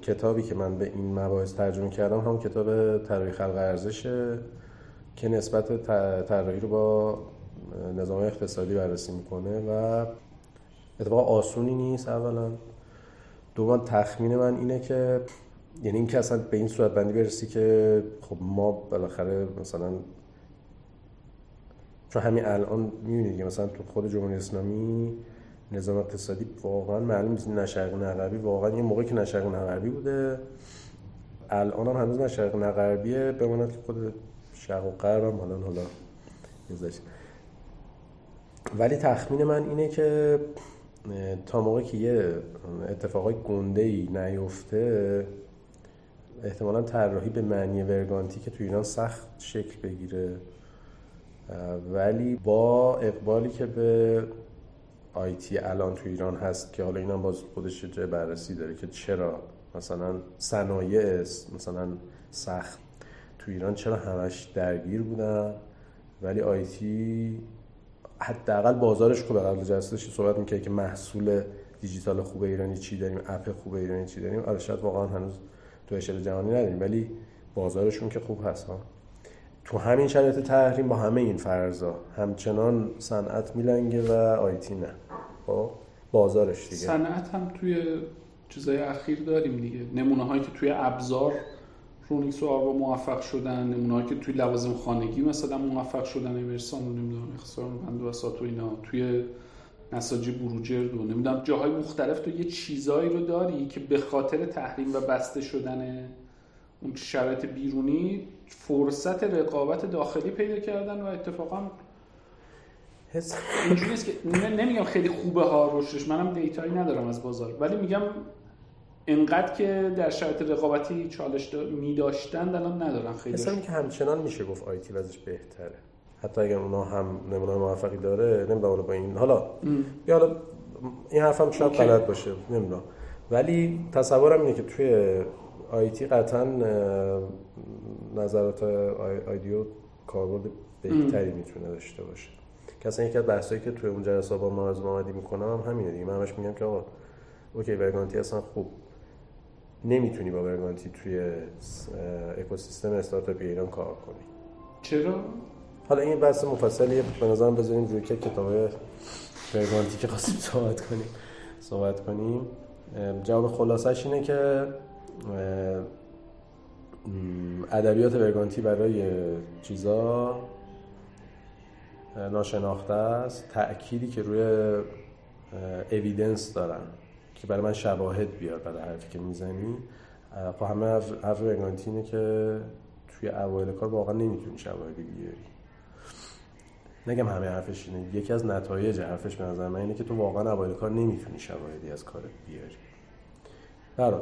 Speaker 3: کتابی که من به این مباحث ترجمه کردم همون کتاب طراحی خلق ارزشه که نسبت طراحی رو با نظام اقتصادی بررسی می‌کنه و اتفاق آسونی نیست اولا. دوم تخمین من اینه که یعنی اینکه اصلا به این صورت بندی برسی که خب ما بالاخره مثلا چون همین الان می‌بینید که مثلا تو خود جمهوری اسلامی نظام اقتصادی واقعا معلوم نیست نشرق نغربی واقعا یه موقعی که نشرق نغربی بوده. الان هم هنوز نشرق نغربیه بماند که خود شرق و غرب هم حالا حالا ولی تخمین من اینه که تا موقعی که یه اتفاقای گنده ای نیفته احتمالا طراحی به معنی ورگانتی که تو ایران سخت شکل بگیره. ولی با اقبالی که به آیتی الان تو ایران هست که حالا اینا باز خودش جای بررسی داره که چرا مثلا صنایع مثلا سخت تو ایران چرا همش درگیر بودن؟ ولی آیتی حداقل بازارش خوبه. قبل جلسهش صحبت می‌کنه که محصول دیجیتال خوب ایرانی چی داریم اپ خوب ایرانی چی داریم. آره شاید واقعا هنوز تو اشل جهانی نداریم ولی بازارشون که خوب هست ها. تو همین شرایط تحریم با همه این فرضا همچنان صنعت میلنگه و آیتی نه. خب بازارش دیگه.
Speaker 2: صنعت هم توی چیزای اخیر داریم دیگه. نمونه هایی که توی ابزار رونیکس و آروا موفق شدن نمونه هایی که توی لوازم خانگی مثلا موفق شدن امرسان و نمی‌دونم اختصار بند و و اینا. توی نساجی بروجرد و نمی‌دونم جاهای مختلف تو یه چیزایی رو داری که به خاطر تحریم و بسته شدن اون شرایط بیرونی فرصت رقابت داخلی پیدا کردن و اتفاقا حس اینجوری که نمیگم خیلی خوبه ها رشدش منم دیتایی ندارم از بازار. ولی میگم انقدر که در شرایط رقابتی چالش می داشتن الان ندارن خیلی.
Speaker 3: مثلا که همچنان میشه گفت آیتی وضعش بهتره. حتی اگر اونا هم نمونه موفقی داره نمی‌دونم با این حالا یا حالا این حرفم شاید غلط باشه نمی‌دونم. ولی تصورم اینه که توی آیتی قطعا نظرات آیدیو کاربرد بهتری می‌تونه داشته باشه. که اصلا یکی از بحثایی که توی اون جلسه با ما آمدی می‌کنم هم همینه دیگه. من همش میگم که آقا اوکی ورگانتی اصلا خوب. نمی‌تونی با ورگانتی توی اکوسیستم استارتاپی ایران کار کنی.
Speaker 2: چرا؟
Speaker 3: حالا این بحث مفصلیه. به نظرم بذاریم روی که کتاب ورگانتی که خواستیم صحبت کنیم. صحبت کنیم. جواب خلاصش اینه که ادبیات ورگانتی برای چیزا ناشناخته است. تأکیدی که روی اویدنس دارن. که برای من شواهد بیاد برای حرفی که می‌زنی. خب همه حرف ورگانتی اینه که توی اوایل کار واقعا نمی‌تونی شواهدی بیاری نگم همه حرفش اینه. یکی از نتایج حرفش به نظر من اینه که تو واقعا اوایل کار نمی‌تونی شواهدی از کارت بیاری. برای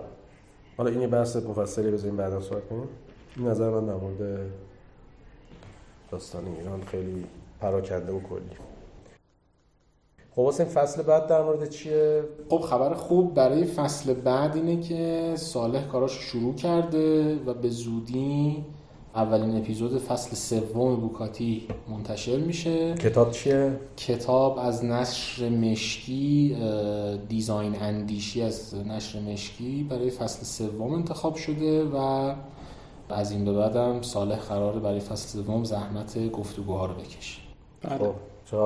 Speaker 3: حالا این یه بحث مفصلی بذاریم بعدا صحبت کنیم. این نظر من در مورد داستان ایران خیلی پراکنده و کلی. خب واسه فصل بعد در مورد چیه؟
Speaker 1: خب خبر خوب برای فصل بعد اینه که صالح کاراش شروع کرده و به زودی اولین اپیزود فصل سوم بوکاتی منتشر میشه
Speaker 3: کتاب چیه؟
Speaker 1: کتاب از نشر مشکی دیزاین اندیشی از نشر مشکی برای فصل سوم انتخاب شده و از این به بعدم صالح قراره برای فصل سوم زحمت گفتگوها رو بکشه
Speaker 3: بله. خب چه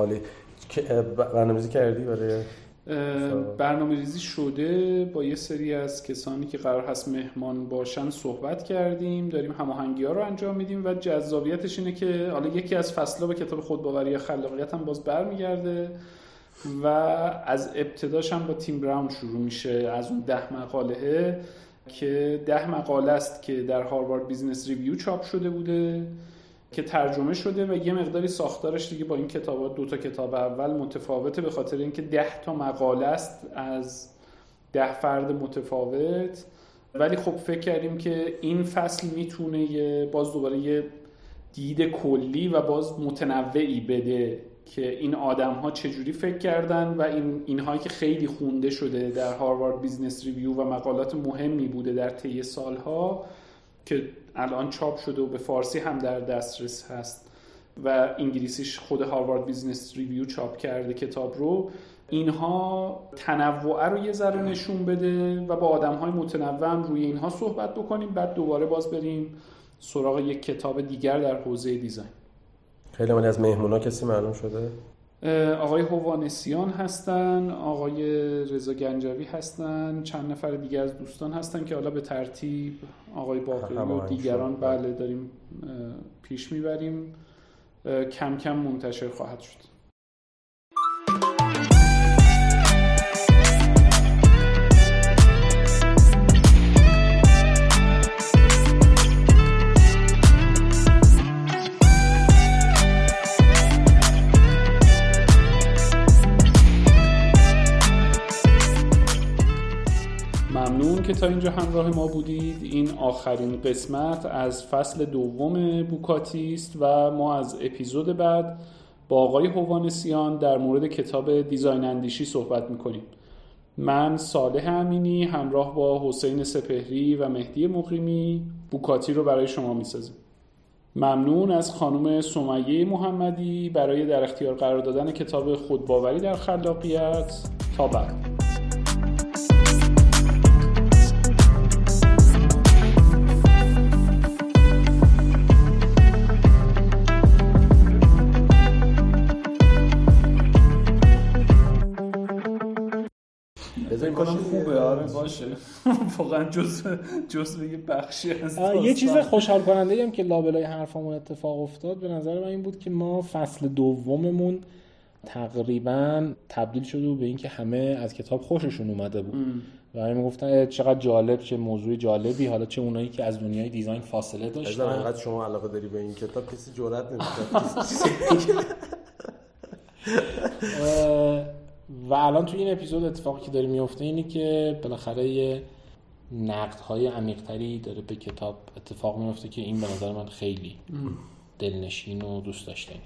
Speaker 3: برنامه‌ریزی کردی برای
Speaker 2: برنامه ریزی شده با یه سری از کسانی که قرار هست مهمان باشن صحبت کردیم داریم هماهنگی ها رو انجام میدیم و جذابیتش اینه که حالا یکی از فصلها به کتاب خودباوری خلاقیت هم باز برمیگرده و از ابتداش هم با تیم براون شروع میشه از اون ده مقاله که ده مقاله است که در Harvard Business Review چاپ شده بوده. که ترجمه شده و یه مقداری ساختارش دیگه با این کتاب دو تا کتاب اول متفاوته به خاطر اینکه ده تا مقاله است از ده فرد متفاوت. ولی خب فکر کردیم که این فصل می‌تونه باز دوباره یه دید کلی و باز متنوعی بده که این آدم ها چجوری فکر کردن و این اینهایی که خیلی خونده شده در Harvard Business Review و مقالات مهمی بوده در طی سالها که الان چاپ شده و به فارسی هم در دسترس هست و انگلیسیش خود Harvard Business Review چاپ کرده کتاب رو. اینها تنوع رو یه ذره نشون بده و با آدم های متنوع هم روی اینها صحبت بکنیم بعد دوباره باز بریم سراغ یک کتاب دیگر در حوزه دیزاین.
Speaker 3: خیلی مالی از مهمونا کسی معلوم شده؟
Speaker 2: آقای هوانسیان هستن آقای رضا گنجوی هستن چند نفر دیگر از دوستان هستن که حالا به ترتیب آقای باقری و دیگران بله داریم پیش می‌بریم. کم کم منتشر خواهد شد. که تا اینجا همراه ما بودید این آخرین قسمت از فصل دوم بوکاتی است و ما از اپیزود بعد با آقای هوانسیان در مورد کتاب دیزاین اندیشی صحبت می‌کنیم. من صالح امینی همراه با حسین سپهری و مهدی مقیمی بوکاتی رو برای شما می‌سازیم. ممنون از خانم سمیه محمدی برای در اختیار قرار دادن کتاب خودباوری در خلاقیت. تا بعد. کنم خوبه آره باشه. [LAUGHS] واقعا جز جز یه بخشی از
Speaker 1: یه چیز خوشحال کننده هم که لابلای حرفمون اتفاق افتاد به نظر من این بود که ما فصل دوممون تقریبا تبدیل شده به اینکه همه از کتاب خوششون اومده بود. و همه می‌گفتن چقدر جالب چه موضوع جالبی. حالا چه اونایی که از دنیای دیزاین فاصله داشتن.
Speaker 3: انقدر شما علاقه داری به این کتاب کسی جرئت نمی‌کنه [LAUGHS] [LAUGHS]
Speaker 1: و الان تو این اپیزود اتفاقی که داره میفته اینه که بالاخره یه نقد های عمیقتری داره به کتاب اتفاق میفته که این به نظر من خیلی دلنشین و دوست داشتنی